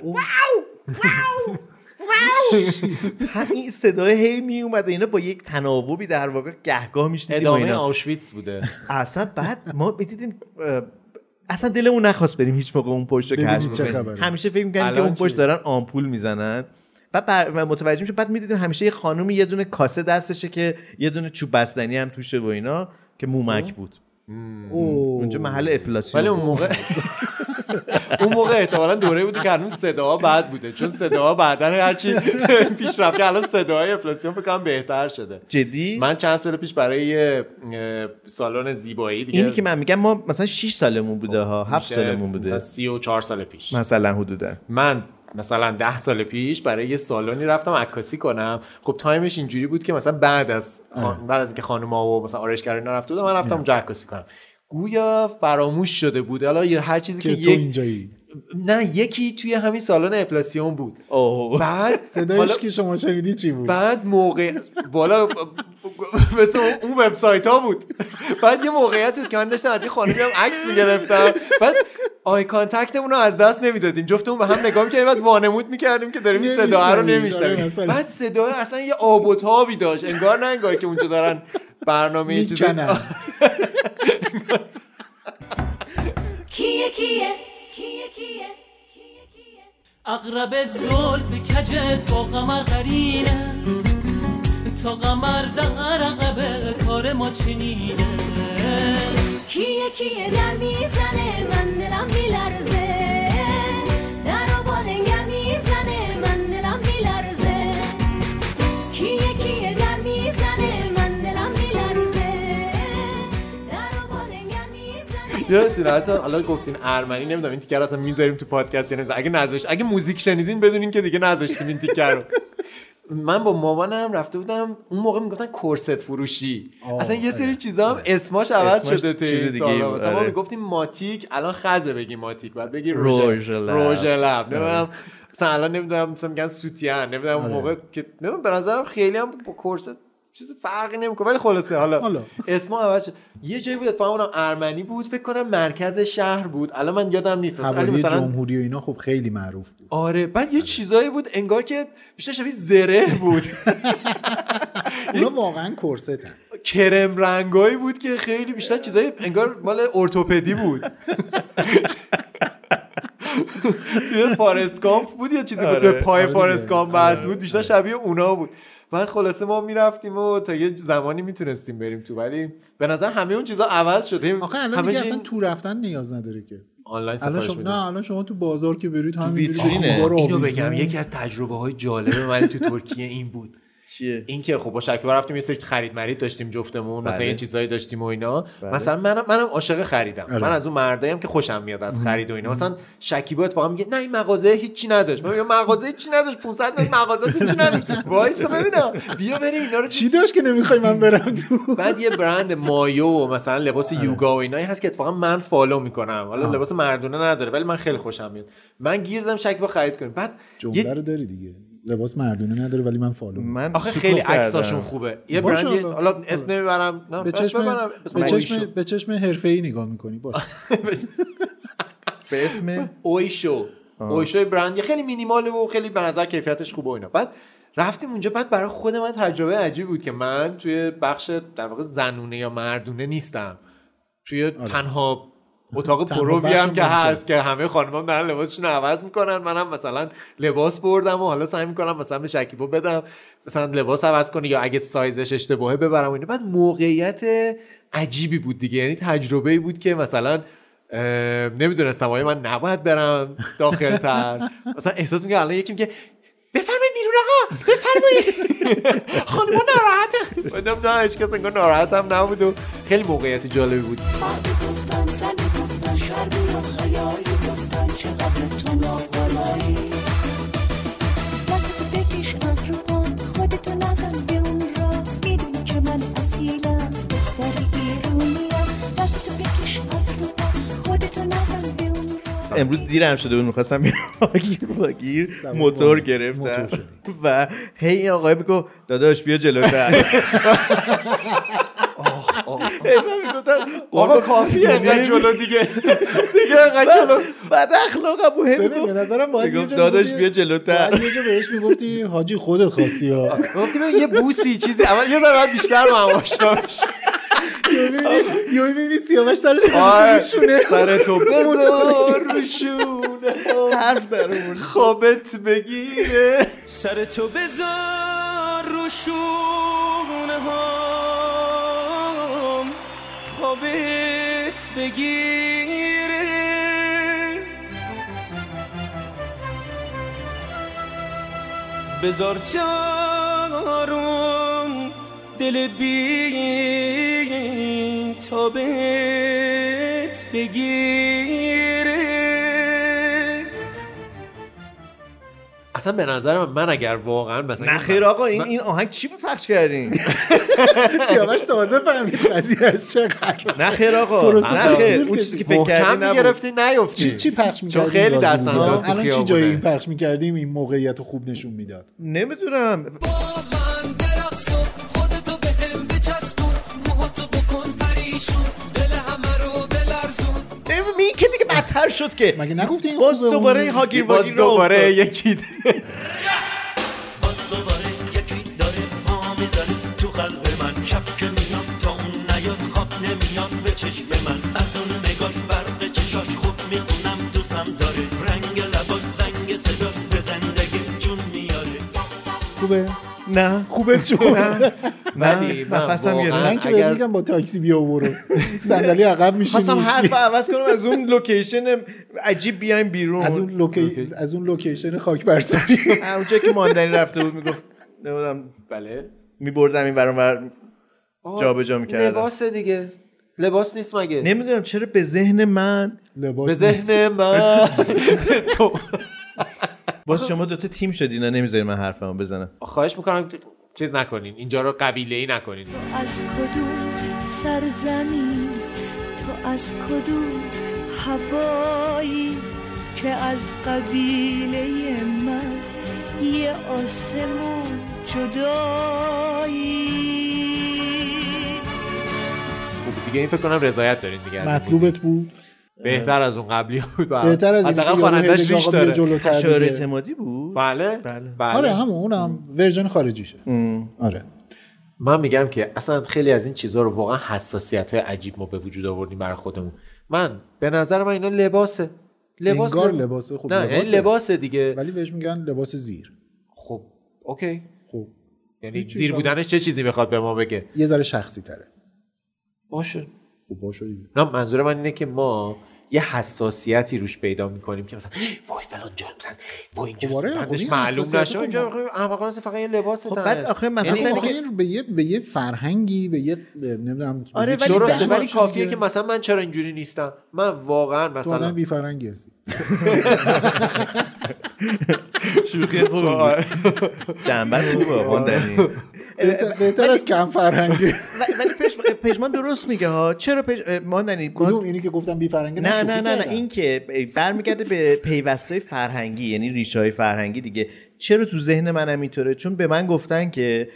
این صدای هی می اومده اینا با یک تناوبی در واقع گهگاه میشنیدیم ادامه اینا. آوشویتس بوده. اصلا بعد ما دیدیم اصلا دلمون نخواست بریم هیچ موقع اون پشت رو کشف. همیشه فکر می‌کردیم که اون پشت؟ دارن آمپول می‌زنن بعد بر... و متوجه میشه بعد می‌دیدیم همیشه یه خانومی یه دونه کاسه دستشه که یه دونه چوب بستنی هم توشه و اینا که مومک بود اوه. اونجا محل اپلاسیون ولی اون. موقع اون موقع احتمالا دوره بوده که هنوز صداها بد بوده چون صداها بعدا هرچی پیش رفت که الان صداهای افلاسیون فکر بهتر شده. جدی؟ من چند سال پیش برای سالن زیبایی دیگه اینی که من میگم ما مثلا 6 سالمون بوده ها 7 میشه سالمون مثلا بوده و چهار سال پیش. مثلا حدودا. من مثلا ده سال پیش برای یه سالونی رفتم عکاسی کنم. خب تایمش اینجوری بود که مثلا بعد از خان... بعد از اینکه خانم‌ها و مثلا آرایشگرا اینا رفته بودن من رفتم اونجا عکاسی کنم. گویا فراموش شده بود. حالا یه هر چیزی که, که تو یک اینجایی. نه یکی توی همین سالن اپلاسیون بود. اوه. بعد صدایش که شما شنیدی چی بود؟ بعد موقع بالا مثل اون- وبسایت ها بود. بعد یه موقعیت بود که من داشتم از این خانمی هم عکس می‌گرفتم. بعد آی کانتکتمون رو از دست نمی‌دادیم. جفتمون به هم نگاه می‌کردیم بعد وانمود می‌کردیم که داریم این صدا رو نمی‌شنویم. آره،. بعد صدا اصلا یه آب و تابی داشت. انگار نه انگار که اونجا دارن برنامه یه چیزی می‌کنن. کیه کیه؟ کیه کیه؟ کیه کیه اقرب زلف کجت با قمر قرینه. تا قمر در عقب کار ما چنینه. کیه کیه؟ در می‌زنه من دلم میلرزه. یادتونه حتی حالا گفتین ارمنی نمی‌دونم این تیکر اصلا می‌ذاریم تو پادکست یا اگه نذاشت اگه موزیک شنیدین بدونین که دیگه نذاشتیم این تیکر رو من با مامانم رفته بودم اون موقع می‌گفتن کورست فروشی اصلا یه سری آره. چیزا هم اسماش عوض اسمش شده تو چیز این دیگه سالا مثلا ما آره. می‌گفتیم ماتیک الان خزه بگی ماتیک بعد بگی روژ روژ لب. نمی‌دونم مثلا الان نمی‌دونم مثلا میگن سوتیان نمی‌دونم اون آره. موقع که نمی‌دونم به نظرم خیلی هم با کورست چیز فرقی نمی‌کنه. ولی خلاصه حالا حالا. اسم عوض شد. یه جایی بود اتفاقا اونم ارمنی بود فکر کنم مرکز شهر بود. الان من یادم نیست. ولی مثلا جمهوری و اینا خب خیلی معروف بود. آره بعد یه چیزایی بود انگار که بیشتر شبیه زره بود. اونا واقعا کورستن کرم رنگایی بود که خیلی بیشتر چیزای انگار مال ارتوپدی بود. توی فارست کامپ بود یه چیزی آره، واسه پای آره فارست. کامپ آره، بست بود بیشتر شبیه اونا بود. بعد خلاصه ما می‌رفتیم و تا یه زمانی می‌تونستیم بریم تو ولی به نظر همه اون چیزا عوض شده. آخه الان همه دیگه اصلا تو رفتن نیاز نداره که. آنلاین الان سفارش شما نه الان شما تو بازار که برید همینجوری اینو. بگم یکی از تجربه های جالب من تو ترکیه این بود. چیه؟ این که خب با شکیبا رفتیم یه سری خرید مرید داشتیم جفتمون مثلا بله. یه چیزایی داشتیم و اینا. بله. مثلا منم منم عاشق خریدم. آره. من از اون مردایم که خوشم میاد از خرید و اینا. مثلا شکیبا اتفاقا میگه نه این مغازه هیچی نداشت. من میگم مغازه هیچی نداشت 500 متر مغازه هیچی نداشت. وایسا ببینم. بیا بریم اینا رو چی داشت که نمی‌خوای من برم تو؟ بعد یه برند مایو و مثلا لباس یوگا و اینایی هست که اتفاقا من follow می‌کنم. حالا. لباس مردونه نداره ولی من خیلی خوشم میاد. من گیر دادم شکیبا خرید کنیم. بعد جمله رو داری دیگه. لباس مردونه نداره ولی من follow می‌کنم. من آخه خیلی. عکساشون خوبه. یه برند حالا. اسم نمی‌برم. نه به چشم به. چشم به چشم حرفه‌ای نگاه می‌کنی باش به اسم اویشو اویشو برند. یه خیلی مینیماله و خیلی به نظر کیفیتش خوبه و اینا. بعد رفتیم اونجا بعد برای خود من تجربه عجیب بود که من توی بخش در واقع زنونه یا مردونه نیستم. توی تنها اتاق پرووی هم که. هست که همه خانم‌ها دارن لباسشون عوض می‌کنن. منم مثلا لباس بردم و حالا سعی می‌کنم مثلا به شکیبا بدم. مثلا لباس عوض کنه یا اگه سایزش اشتباهه ببرم و اینا. بعد موقعیت عجیبی بود دیگه. یعنی تجربه ای بود که مثلا نمی‌دونستم آیا من نباید برم داخلتر. مثلا احساس میگه الان یکی میگه بفرمایید بیرون آقا بفرمایید. خانم ناراحته. بودم نه هیچ کس انگار ناراحت هم نبود و خیلی موقعیت جالبی بود. گفتن چقدر تو نابالایی امروز دیرم شده بود می‌خواستم بیام باگیر باگیر. موتور گرفتم. و هی این آقای میگو داداش بیا جلوتر آقا کافیه انقدر جلو دیگه. دیگه انقدر جلو. بعد اخلاقم و هی ببین به نظرم باید یه داداش بیا جلوتر. باید یه جا بهش می‌گفتی حاجی خودت خواستی ها. گفتیم یه بوسی چیزی. اول یه ذره بعد بیشتر با هم یوی می‌بینی سیاوش سرش روشونه سر تو بذار روشونه حرف درمون. خوابت بگیره. سر تو بذار روشونه هم خوابت بگیره. بذار چارم دل بی تابت بگیره. اصلا به نظر من, من اگر واقعا مثلا نه خیر آقا این این آهنگ چی بود پخش کردین؟ سیاوش تازه فهمید قضیه از چقدر. نه خیر آقا اون. چیزی که فکر کردی می‌گرفتی نیفتی چی چی پخش چون می‌کردیم خیلی دست الان چی. جایی این پخش می‌کردیم؟ این موقعیت رو خوب نشون می‌داد. نمی‌دونم. پریشون دل همه رو بلرزون. این که دیگه بدتر شد که مگه نگفتی این باز؟ دوباره این هاگیر باز دوباره. یکی باز دوباره یکی داره پا می‌ذاره تو قلب من شب که میاد تا اون نیاد خواب نمیاد به چشم من از اون نگاه برق چشاش خوب می‌خونم. دوستم داره رنگ لباش زنگ صداش به زندگی جون میاره. خوبه؟ نه. خوبه چون ولی من نفسم گرفت. من که اگر- بهت میگم با تاکسی بیا برو. صندلی عقب میشینی. خواستم حرف عوض کنم از اون لوکیشن عجیب بیایم بیرون. از اون لوکی... از اون لوکیشن خاک برسری اونجا که ماندنی رفته بود می‌گفت نمی‌دونم. بله. میبردم این برام بر جابجا می‌کردم. لباس دیگه. لباس نیست مگه؟ نمی‌دونم چرا به ذهن من لباس به ذهن من. تو باز شما دوتا تیم شدین نه نمی‌ذاری من حرفمو بزنم. خواهش می‌کنم چیز نکنین. اینجا رو قبیله ای نکنین از کدوم سرزمین تو از کدوم هوایی که از قبیله من یه آسمون جدایی؟ خب دیگه این فکر کنم رضایت دارین دیگه مطلوبت بود. بهتر از اون قبلی بود بهتر از حداقل یارو ریش داره. جلوتر. اعتمادی بود؟ بله. بله. بله. آره همون اونم version خارجیشه. آره. من میگم که اصلا خیلی از این چیزها رو واقعا حساسیت های عجیب ما به وجود آوردیم برای خودمون. من به نظر من اینا لباسه. لباس انگار لب- لباسه خب نه یعنی لباسه. لباسه دیگه. ولی بهش میگن لباس زیر. خب okay. خب یعنی زیر. بودنش چه چیزی می‌خواد به ما بگه؟ یه ذره شخصی تره باشه. خب باشه دیگه. نه منظور من اینه که ما یه حساسیتی روش پیدا می‌کنیم که مثلا وای فلان جا مثلا وای اینجا خب آره، بندش خب این معلوم نشه خب اینجا ما- احمقانه فقط یه لباس خب. بعد آخه مثلا یعنی به یه به یه فرهنگی به یه نمی‌دونم آره، ولی درسته چیزی ولی کافیه. که مثلا من چرا اینجوری نیستم من واقعا مثلا بی فرهنگی هستی شوخی خوبی بود. جنبت خوبه بهتر- از کم فرهنگی. ولی پش- پژمان درست میگه ها. چرا پژ... ماندنی ما- کدوم؟ اینی که گفتم بی فرهنگی نه نه نه نه. این که برمیگرده به پیوستای فرهنگی یعنی ریشه های فرهنگی دیگه. چرا تو ذهن منم اینطوره؟ چون به من گفتن که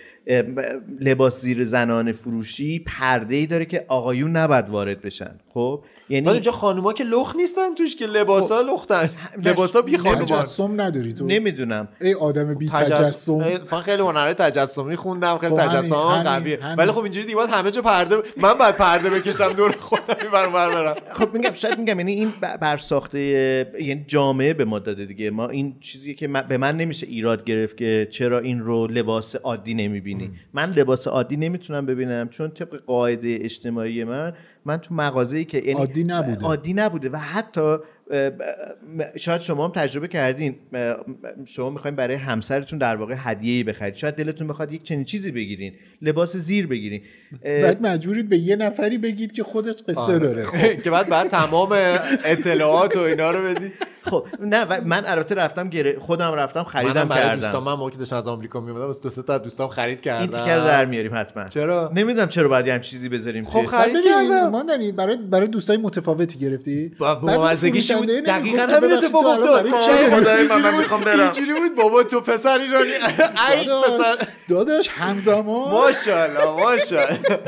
لباس زیر زنان فروشی پرده ای داره که آقایون نباید وارد بشن. خب؟ یعنی اینجا خانوما که لخ نیستن توش که لباسا لختن. نه، لباسا بی خانوما. تجسم نداری تو. نمی‌دونم. ای آدم بی تجسم. من خیلی هنرهای تجسمی خوندم خیلی خب تجسم قویه. ولی خب اینجوری دیگه همه جا پرده من باید پرده بکشم دور خودم برام برم. خب میگم شاید میگم یعنی این برساخته یعنی جامعه به ما داده دیگه. ما این چیزی که من- به من نمیشه ایراد گرفت که چرا این رو لباس عادی نمی‌بینی. من لباس عادی نمی‌تونم ببینم چون طبق قاعده اجتماعی من من تو مغازه‌ای که یعنی عادی نبوده. عادی نبوده و حتی شاید شما هم تجربه کردین. شما می‌خواین برای همسرتون در واقع هدیه‌ای بخرید. شاید دلتون بخواد یک چنین چیزی بگیرین. لباس زیر بگیرین. بعد مجبورید به یه نفری بگید که خودش قصه داره. که بعد بعد تمام اطلاعات و اینا رو بدی. خب نه و من البته رفتم گره... خودم رفتم خریدم برای کردم. دوستان من موقعی که داشتم از آمریکا میومدم دو سه تا از دوستام خرید کردم. این تیکر در میاریم حتما. چرا؟ نمی‌دونم چرا باید همچین چیزی بذاریم خب خرید کردم. ما داریم برای برای دوستای متفاوتی گرفتی؟ با بعد اون مزگی چی بود دقیقا همین اتفاق افتاد من- من می‌خوام برم. اینجوری بود بابا تو پسر ایرانی. ای داداش پسر. داداش همزمان. ماشاءالله ماشاءالله.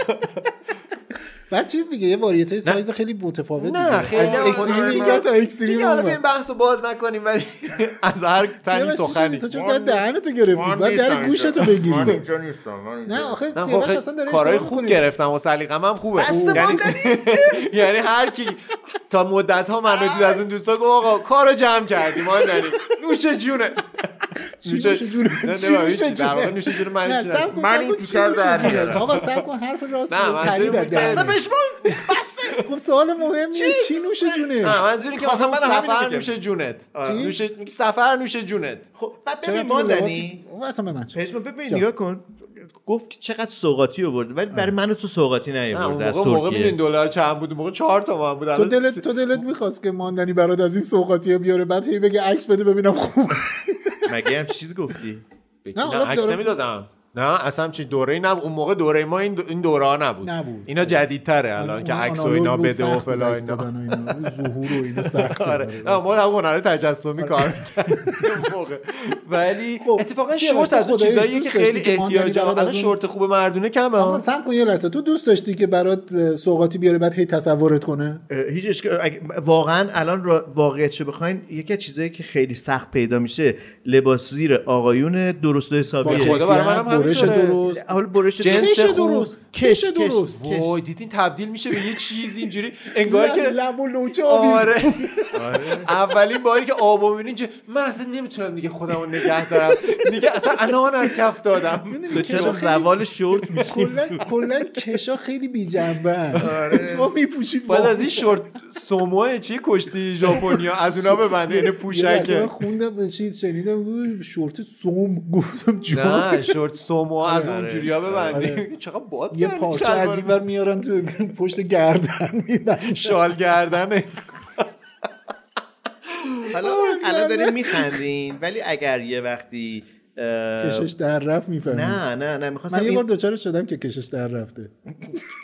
بعد چیز دیگه یه واریته سایز خیلی متفاوت نه، دیگه. خیلی از اکستریم اینگر تا اکستریم دیگه حالا این بحث رو باز نکنیم ولی از هر تنی سخنی. تو چون در دهنتو گرفتید بعد در گوشتو بگیری نه آخه نه سیاوش خب اصلا داره کارهای خوب. گرفتم و سلیقه‌م هم خوبه یعنی یعنی هر کی تا مدت ها منو دید از اون دوستا گفت آقا کارو جمع کردیم ما نوش جونه چی نوش جونه؟ نه چی نه نوش هیچی. در جونه؟ واقع نوش جون من من این تیکر در جونه؟ میارم. آقا سب کن حرف راست نه، پرید از که- دهنش. خب سوال مهمیه چی؟ نوش جونش؟ نه منظوری که مثلا من سفر. نوش جونت؟ نوش سفر نوش جونت. خب بعد ببین ماندنی اصلا به من ببین. نگاه کن. گفت که چقدر سوقاتی آورده ولی برای من تو اون نیاورده از موقع موقع ترکیه. دلار چند بود اون موقع 4 تومن بود. تو دلت تو دلت می‌خواست که ماندنی برات از این سوقاتی بیاره بعد هی بگه عکس بده ببینم خوب مگه هم چیزی گفتی؟ نه عکس نمی‌دادم. نه اصلا چی دوره نبود. اون موقع دوره ما این این دوره ها نبود. نبود. اینا جدیدتره الان که اون عکس و اینا بده و عکس اینا. ظهور و اینا سخت آره. نه، ما هم هنر تجسمی کار موقع. ولی خب، اتفاقا شورت از اون چیزاییه که خیلی که احتیاج الان شورت خوب مردونه کمه. ها. سم کن یه لحظه. تو دوست داشتی که برات اه، سوقاتی بیاره بعد هی تصورت کنه؟ هیچ واقعا الان را- واقعیتشو بخواین یکی از چیزایی که خیلی سخت پیدا میشه لباس زیر آقایون درست و با حسابیه خدا برای منم برش. درست. حالا برش جنس. درست. کش،. درست. وای دیدین تبدیل میشه به یه چیز اینجوری. انگار که لب و لوچه آره. اولین باری که آبو می‌بینی اینجا من اصلا نمی‌تونم دیگه خودمو نگه دارم. دیگه اصلا انان از کف دادم. چرا زوال شورت میشی؟ کلا کلا کشا خیلی بی جنبه ما میپوشیم بعد از این شورت سومو چی کشتی ژاپنیا؟ از اونا ببنده این من پوشکه. خوندم به چیز شنیدم شورت سوم گفتم نه شورت سومو از آره. اونجوریا ببندی آره. چقدر باد یه پارچه از این ور میارن تو پشت گردن میدن شال گردنه حالا الان داریم میخندین ولی اگر یه وقتی کشش در رفت می‌فهمی. نه نه نه می‌خواستم من یه. بار دوچار شدم که کشش در رفته.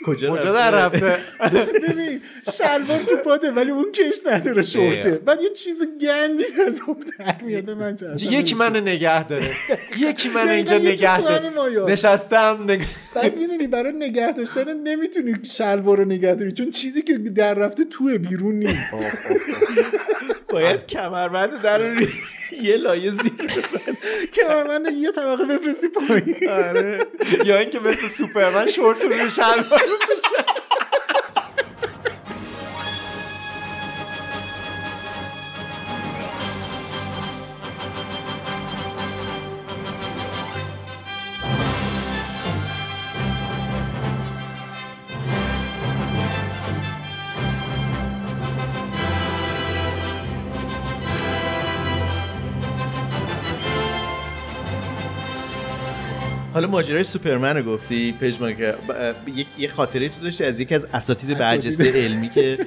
کجا کجا در رفته؟ ببین شلوار تو پاته ولی اون کش نداره شورته. بعد یه چیز گندی از اون در میاد به من چه اصلا یکی. من نگه داره. یکی من اینجا نگه داره. نشستم نگه بعد می‌دونی برای نگه داشتن نمی‌تونی شلوار رو نگه داری چون چیزی که در رفته توه بیرون نیست. باید کمربند در یه لایه زیر کمربند یه طبقه بفرستی پایین. آره. یا اینکه مثل سوپرمن شورت رو شلوار حالا ماجرای سوپرمن رو گفتی پژمان که یه خاطره تو داشتی از یکی از اساتید برجسته علمی که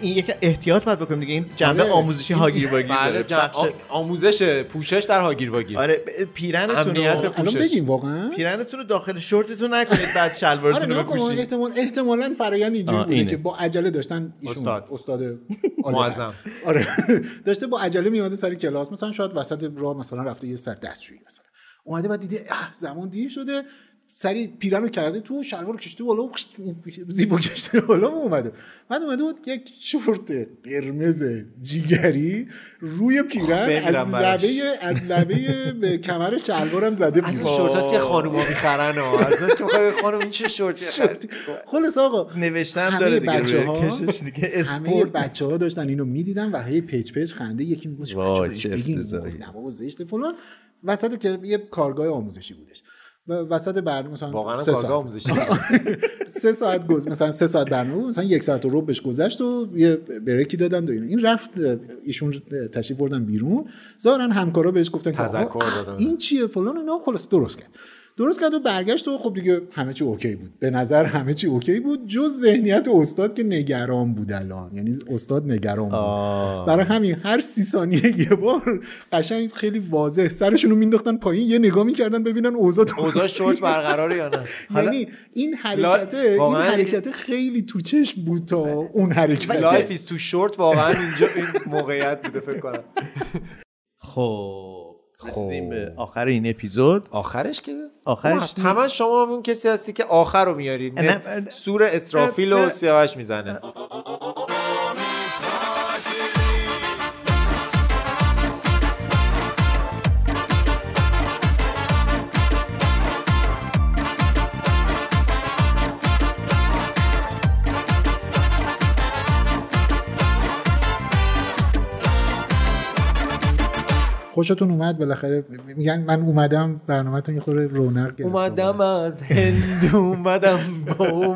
این یک احتیاط باید بکنیم دیگه این جنبه آره. آموزشی هاگیر واگیر بله داره بخش- آموزش پوشش در هاگیر واگیر آره پیرنتون امنیت رو پوشش. الان بگیم واقعا پیرنتون رو داخل شورتتون نکنید بعد آره شلوارتون رو نگاه کن بپوشید احتمال احتمالا فرایند اینجوری بوده اینه. که با عجله داشتن ایشون استاد. استاد عالی معظم. آره داشته با عجله میاد سر کلاس مثلا شاید وسط راه مثلا رفته یه سر دستشویی مثلا اومده بعد دیده اه زمان دیر شده. سری پیرنو کرده تو شلوار کشته بالا زیبا کشته بالا اومده. بعد اومده بود یک شورت قرمز جیگری روی پیرن از. لبه از لبه به کمر شلوارم زده از بود. اون شورت هست که خانوما می‌خرن ها از بخوای خانم این چه شورت. خلاص آقا نوشتم داره دیگه بچه ها کشش دیگه همه بچه ها داشتن اینو می‌دیدن و هی پیچ پیچ خنده یکی می‌گفت بابا زشته فلان. وسط که یه کارگاه آموزشی بودش. و وسط برنامه مثلا واقعا سه کارگاه ساعت. آموزشی سه ساعت گز مثلا سه ساعت برنامه بود مثلا یک ساعت و ربع بهش گذشت و یه break ی دادن و اینا. این رفت ایشون تشریف بردن بیرون. ظاهرا همکارا بهش گفتن که تذکر دادن. این چیه؟ فلان اینا. خلاص درست کرد. درست کرد و برگشت و خب دیگه همه چی okay بود. به نظر همه چی okay بود جز ذهنیت استاد که نگران بود الان. یعنی استاد نگران بود. آه. برای همین هر سی ثانیه یه بار قشنگ خیلی واضح سرشون رو مینداختن پایین یه نگاه می‌کردن ببینن اوضاع اوضاع شورت برقراره یا نه؟ یعنی این حرکت این واقعا حرکت خیلی تو چشم بود تا اون حرکت life is too short واقعا اینجا این موقعیت بوده فکر کنم. خب. رسیدیم به آخر این اپیزود. آخرش که؟ آخرش همه شما اون کسی هستی که آخر رو میارید. سور اسرافیل و سیاوش می‌زنه. خوشتون اومد بالاخره؟ میگن من اومدم برنامهتون یه خورده رونق گرفت. اومدم از هند اومدم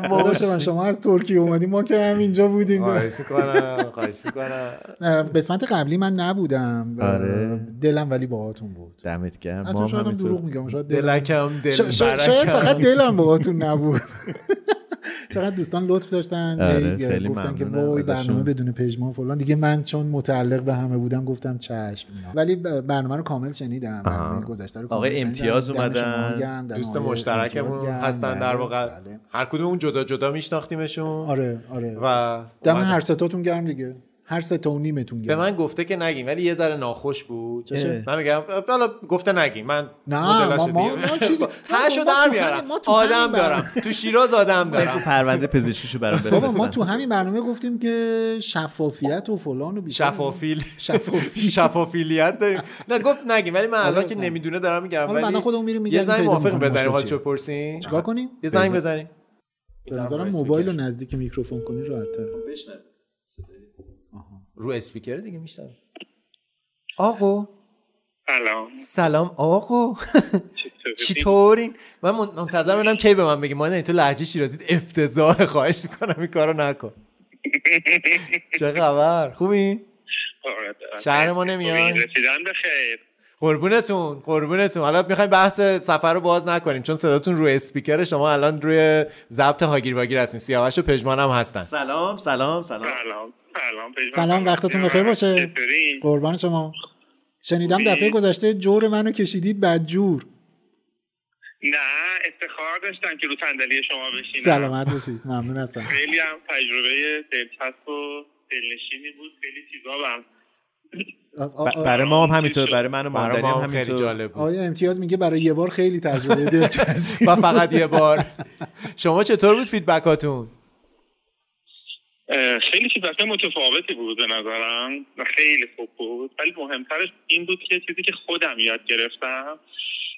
با من شما از ترکیه اومدیم ما که همینجا بودیم. خواهش می‌کنم خواهش می‌کنم. قسمت قبلی من نبودم. آره. دلم ولی باهاتون بود. دمت گرم. ما هم. دروغ میگم شاید دلم دلکم دل شا- شا- شاید. فقط دلم باهاتون نبود. چقدر دوستان لطف داشتن آره، گفتن که وای. برنامه بدون پژمان فلان دیگه من چون متعلق به همه بودم گفتم چشم. ولی برنامه رو کامل شنیدم برنامه گذشته رو کامل آقای. امتیاز اومدن. دوست مشترکمون. هستن در بله، واقع بله. هر کدوممون جدا جدا میشناختیمشون آره آره و دم. هر ستاتون گرم دیگه هر سه تا و نیمتون به من گفته که نگیم ولی یه ذره ناخوش بود. چشه؟ من میگم حالا گفته نگیم من نه، ما- ما- چیزی- تهشو ما در تو میارم. همین- ما تو آدم دارم. تو شیراز آدم دارم. پرونده پزشکیشو برام بابا ما تو همین برنامه گفتیم که شفافیت و فلان و بیشتر شفافیل شفافی شفافیلیت داریم. نه گفت نگیم ولی من الان آره، که نه. نمی‌دونه دارم میگم ولی بعدا خودمون میریم یه میگردیم زنگ موافق بزنیم مشکل حال چیه. چه پرسین چیکار کنیم؟ یه زنگ بزنیم. به نظرم موبایل رو نزدیک میکروفون کنی راحت‌تر رو اسپیکر دیگه میشنم آقا. سلام. سلام آقا. چطورین؟ من من- منتظر بودم کی به من بگی ما تو لهجه شیرازیت افتضاح خواهش می‌کنم این کارو نکن. چه خبر؟ خوبی؟ شهر ما نمیای؟ رسیدن به خیر. قربونتون قربونتون. حالا می‌خوایم بحث سفر رو باز نکنیم چون صداتون روی اسپیکر شما الان روی ضبط هاگیر واگیر هستین. سیاوش و پژمان هم هستن. سلام سلام سلام. سلام. سلام. سلام وقتتون بخیر باشه؟ قربان شما. شنیدم؟ دفعه گذشته جور منو کشیدید بعد جور نه افتخار داشتم که رو صندلی شما بشینم. سلامت باشید. ممنون هستم. خیلی هم تجربه دلچسب و دلنشینی بود. خیلی چیزا هم برای ما هم همینطور برای من و ما هم خیلی همینطور جالب بود. آیا امتیاز میگه برای یه بار خیلی تجربه دلچسبی و فقط یه بار. شما چطور بود feedback اتون؟ خیلی feedback متفاوتی بود به نظرم و خیلی خوب بود. ولی مهمترش این بود که چیزی که خودم یاد گرفتم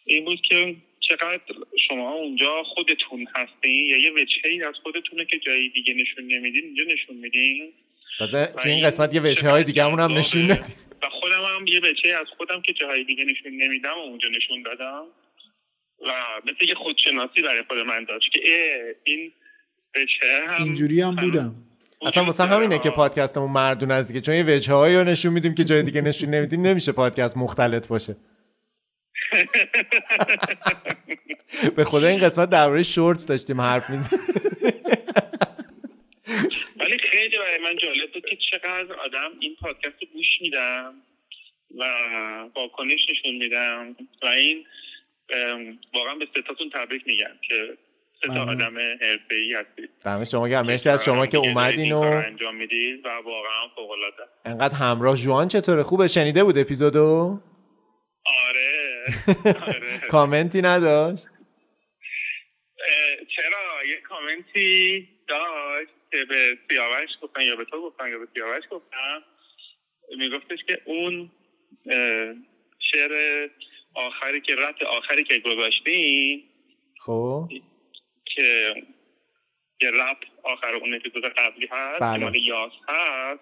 این بود که چقدر شما اونجا خودتون هستین یا یه وجهی از خودتونه که جایی دیگه نشون نمیدین اینجا نشون میدین. تازه تو این قسمت یه وجه های دیگه هم نشون ندیم و خودم هم یه بچه از خودم که جاهای دیگه نشون نمیدم و اونجا نشون دادم. و مثل یه خودشناسی برای خود من داشت که اه، این بچه هم اینجوری هم بودم. اصلا واسه همینه که پادکستمون مردون از دیگه. چون یه وجه هایی رو نشون میدیم که جای دیگه نشون نمیدیم نمیشه پادکست مختلط باشه. به خدا این قسمت درباره شورت داشتیم حرف می‌زنیم. ولی خیلی برای من جالب بود که چقدر آدم این پادکست رو گوش میدم و واکنش نشون میدم و این واقعا به ستاتون تبریک میگم که. آدم حرفه‌ای هستید. دم شما گرم. مرسی از شما که اومدین و انجام می‌دید و واقعا فوق العاده انقدر همراه جوان چطوره؟ خوبه؟ شنیده بود اپیزودو؟ آره. کامنتی نداشت؟ چرا؟ یه کامنتی داشت که به سیاوش گفتن یا به تو گفتن یا به سیاوش گفتم میگفتش که اون شعر آخری که رت آخری که گذاشتین خب. که یه رپ آخر اون اپیزود قبلی هست بله. مال یاس هست.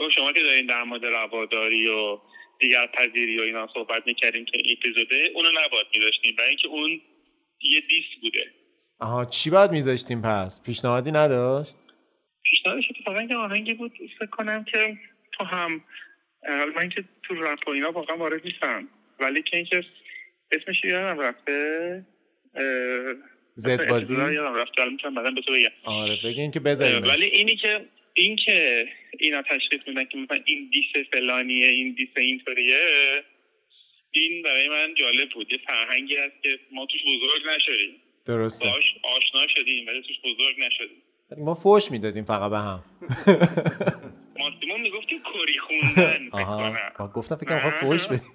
و شما که دارین در مورد رواداری و دیگر پذیری و اینا صحبت می‌کردیم که این اپیزوده اونو نباید میداشتیم برای اینکه اون یه دیس بوده. آها چی باید میذاشتیم پس؟ پیشنهادی نداشت؟ پیشنهادش اتفاقا یه آهنگی بود فکر کنم که تو هم من که تو رپ و اینا واقعا وارد نیستم ولی که اینکه اسمش یادم رفته اه، زد بازی؟ یادم رفته الان می‌تونم بعدا به تو بگم. آره بگین که بذاریم ولی اینی که این که اینا تشخیص میدن که مثلا این دیس فلانیه این دیس اینطوریه این برای من جالب بود. یه فرهنگی هست که ما توش بزرگ نشدیم. درسته. باش آشنا شدیم ولی توش بزرگ نشدیم. ما فوش می‌دادیم فقط به هم. ماکسیموم می‌گفتیم کری خوندن آها. گفتم فکر کنم فوش بدیم.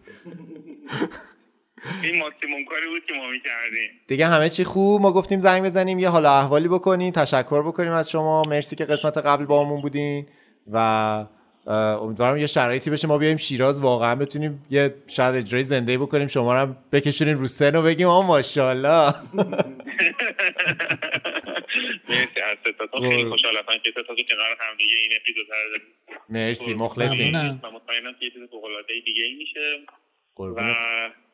این ماکسیموم کاری بود که ما می‌کردیم. دیگه همه چی خوب؟ ما گفتیم زنگ بزنیم یه حالا احوالی بکنیم تشکر بکنیم از شما. مرسی که قسمت قبل با همون بودین و امیدوارم یه شرایطی بشه ما بیایم شیراز واقعا بتونیم یه شاید اجرای زنده بکنیم. شما رو هم بکشونین رو سن و بگیم آه ماشاءالله. مرسی از ستاتون قربون. خیلی خوشحال هستم که ستاتون کنار هم دیگه این اپیزود رو داریم. مرسی مخلصیم. و مطمئنم که یه چیز دیگه ای میشه. و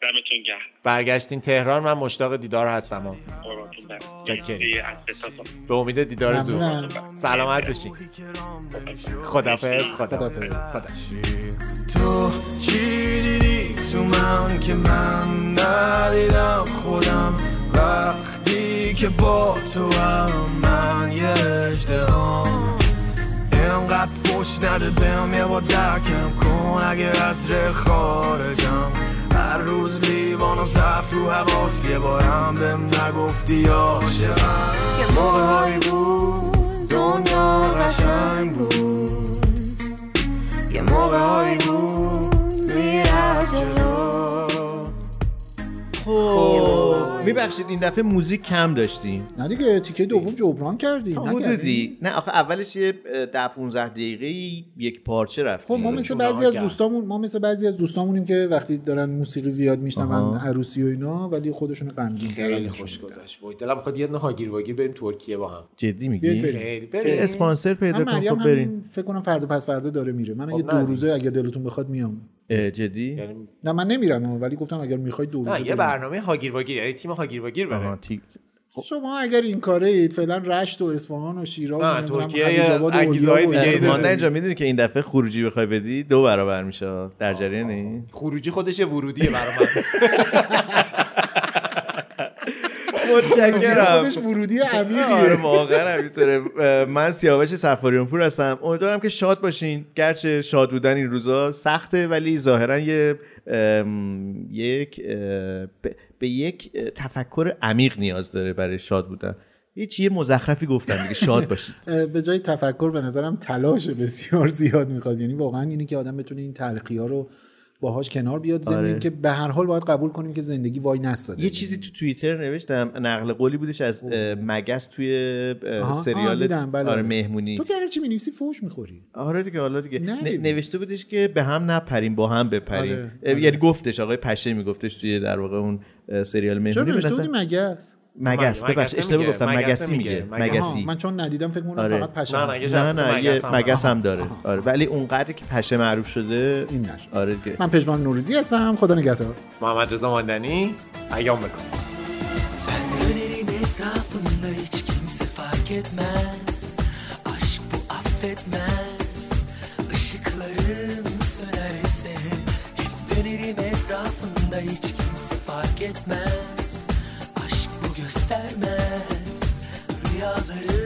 دمتون گرم. برگشتین تهران من مشتاق دیدار هستم احساساتون. به امید دیدار زود. سلامت بشین خدافظ خدافظ تو چی دیدی تو من که من ندیدم خودم؟ وقتی که با تو هم من یه اجدهام اینقدر فش نده بهم یه با درکم کن اگه ره خارجم. هر روز لیوان و صف رو حواس یه بارم بهم نگفتی عاشقم. یه موقع هایی بود دنیا قشنگ بود. یه موقع هایی بود می‌رفت جلو. خب. میبخشید این دفعه موزیک کم داشتیم. نه دیگه تیکه دوم جبران کردی حدودی. نه آخه اولش یه ده 15 دقیقه یک پارچه رفتیم. خب ما مثل بعضی از دوستامون ما مثل بعضی از دوستامونیم که وقتی دارن موسیقی زیاد میشنون آها. عروسی و اینا ولی خودشون غمگین خیلی خوش گذشت. وای دلم می‌خواد یه دونه هاگیر واگیر بریم ترکیه با هم. جدی میگی؟ بریم. خیلی اسپانسر پیدا کن خب بریم. فکر کنم فردا پس فردا داره میره. من خب یه نه. دو. روزه اگه دلتون بخواد میام. جدی یعنی نه من نمیرم ولی گفتم اگر می‌خواید دو نه یه. برنامه هاگیر واگیر یعنی تیم هاگیر واگیر بره. تی- شما اگر این کاره اید فعلا رشت و اصفهان و شیراز و نه، ترکیه و دیگه داره. اینجا می‌دونی که این دفعه خروجی بخوای بدی دو برابر میشه در جریانی؟ خروجی خودش یه ورودیه برای من. متشکرم. خودش ورودی آره عمیقیه واقعا همینطوره من سیاوش سفاریان پور هستم. امیدوارم که شاد باشین. گرچه شاد بودن این روزا سخته ولی ظاهرا یه ام، یک به- به یک تفکر عمیق نیاز داره برای شاد بودن. یه چیه مزخرفی گفتم دیگه. شاد باشید به جای تفکر به نظرم تلاش بسیار زیاد می‌خواد. یعنی واقعا اینی که آدم بتونه این تلخی ها رو باهاش کنار بیاد زمین آره. که به هر حال باید قبول کنیم که زندگی وای نستاده یه چیزی تو توییتر نوشتم نقل قولی بودش از اه، مگس توی سریال بله، آره بله. مهمونی تو که هرچی می‌نویسی فوش می‌خوری آره دیگه حالا دیگه. نوشته بودش که به هم نپریم با هم بپریم آره، آره. یعنی گفتش آقای پشه میگفتش توی در واقع اون سریال چرا مهمونی نوشته به بودی نظر- مگس مگس ببخش اشتباه گفتم مگسی میگه، مگسی. من چون ندیدم فکر کنم آره. فقط پشه نه، نه، نه نه مگس یه هم مگس هست. هم داره. آره ولی اونقدر که پشه معروف شده این نشد آره دیگه من پژمان نوروزی هستم. خدا نگهدار. محمد رضا ماندنی ایام بکن Dönerim etrafında hiç kimse fark etmez. Aşk bu affetmez. Işıkların sönerse Hep dönerim etrafında hiç kimse fark etmez. istermez rüyaları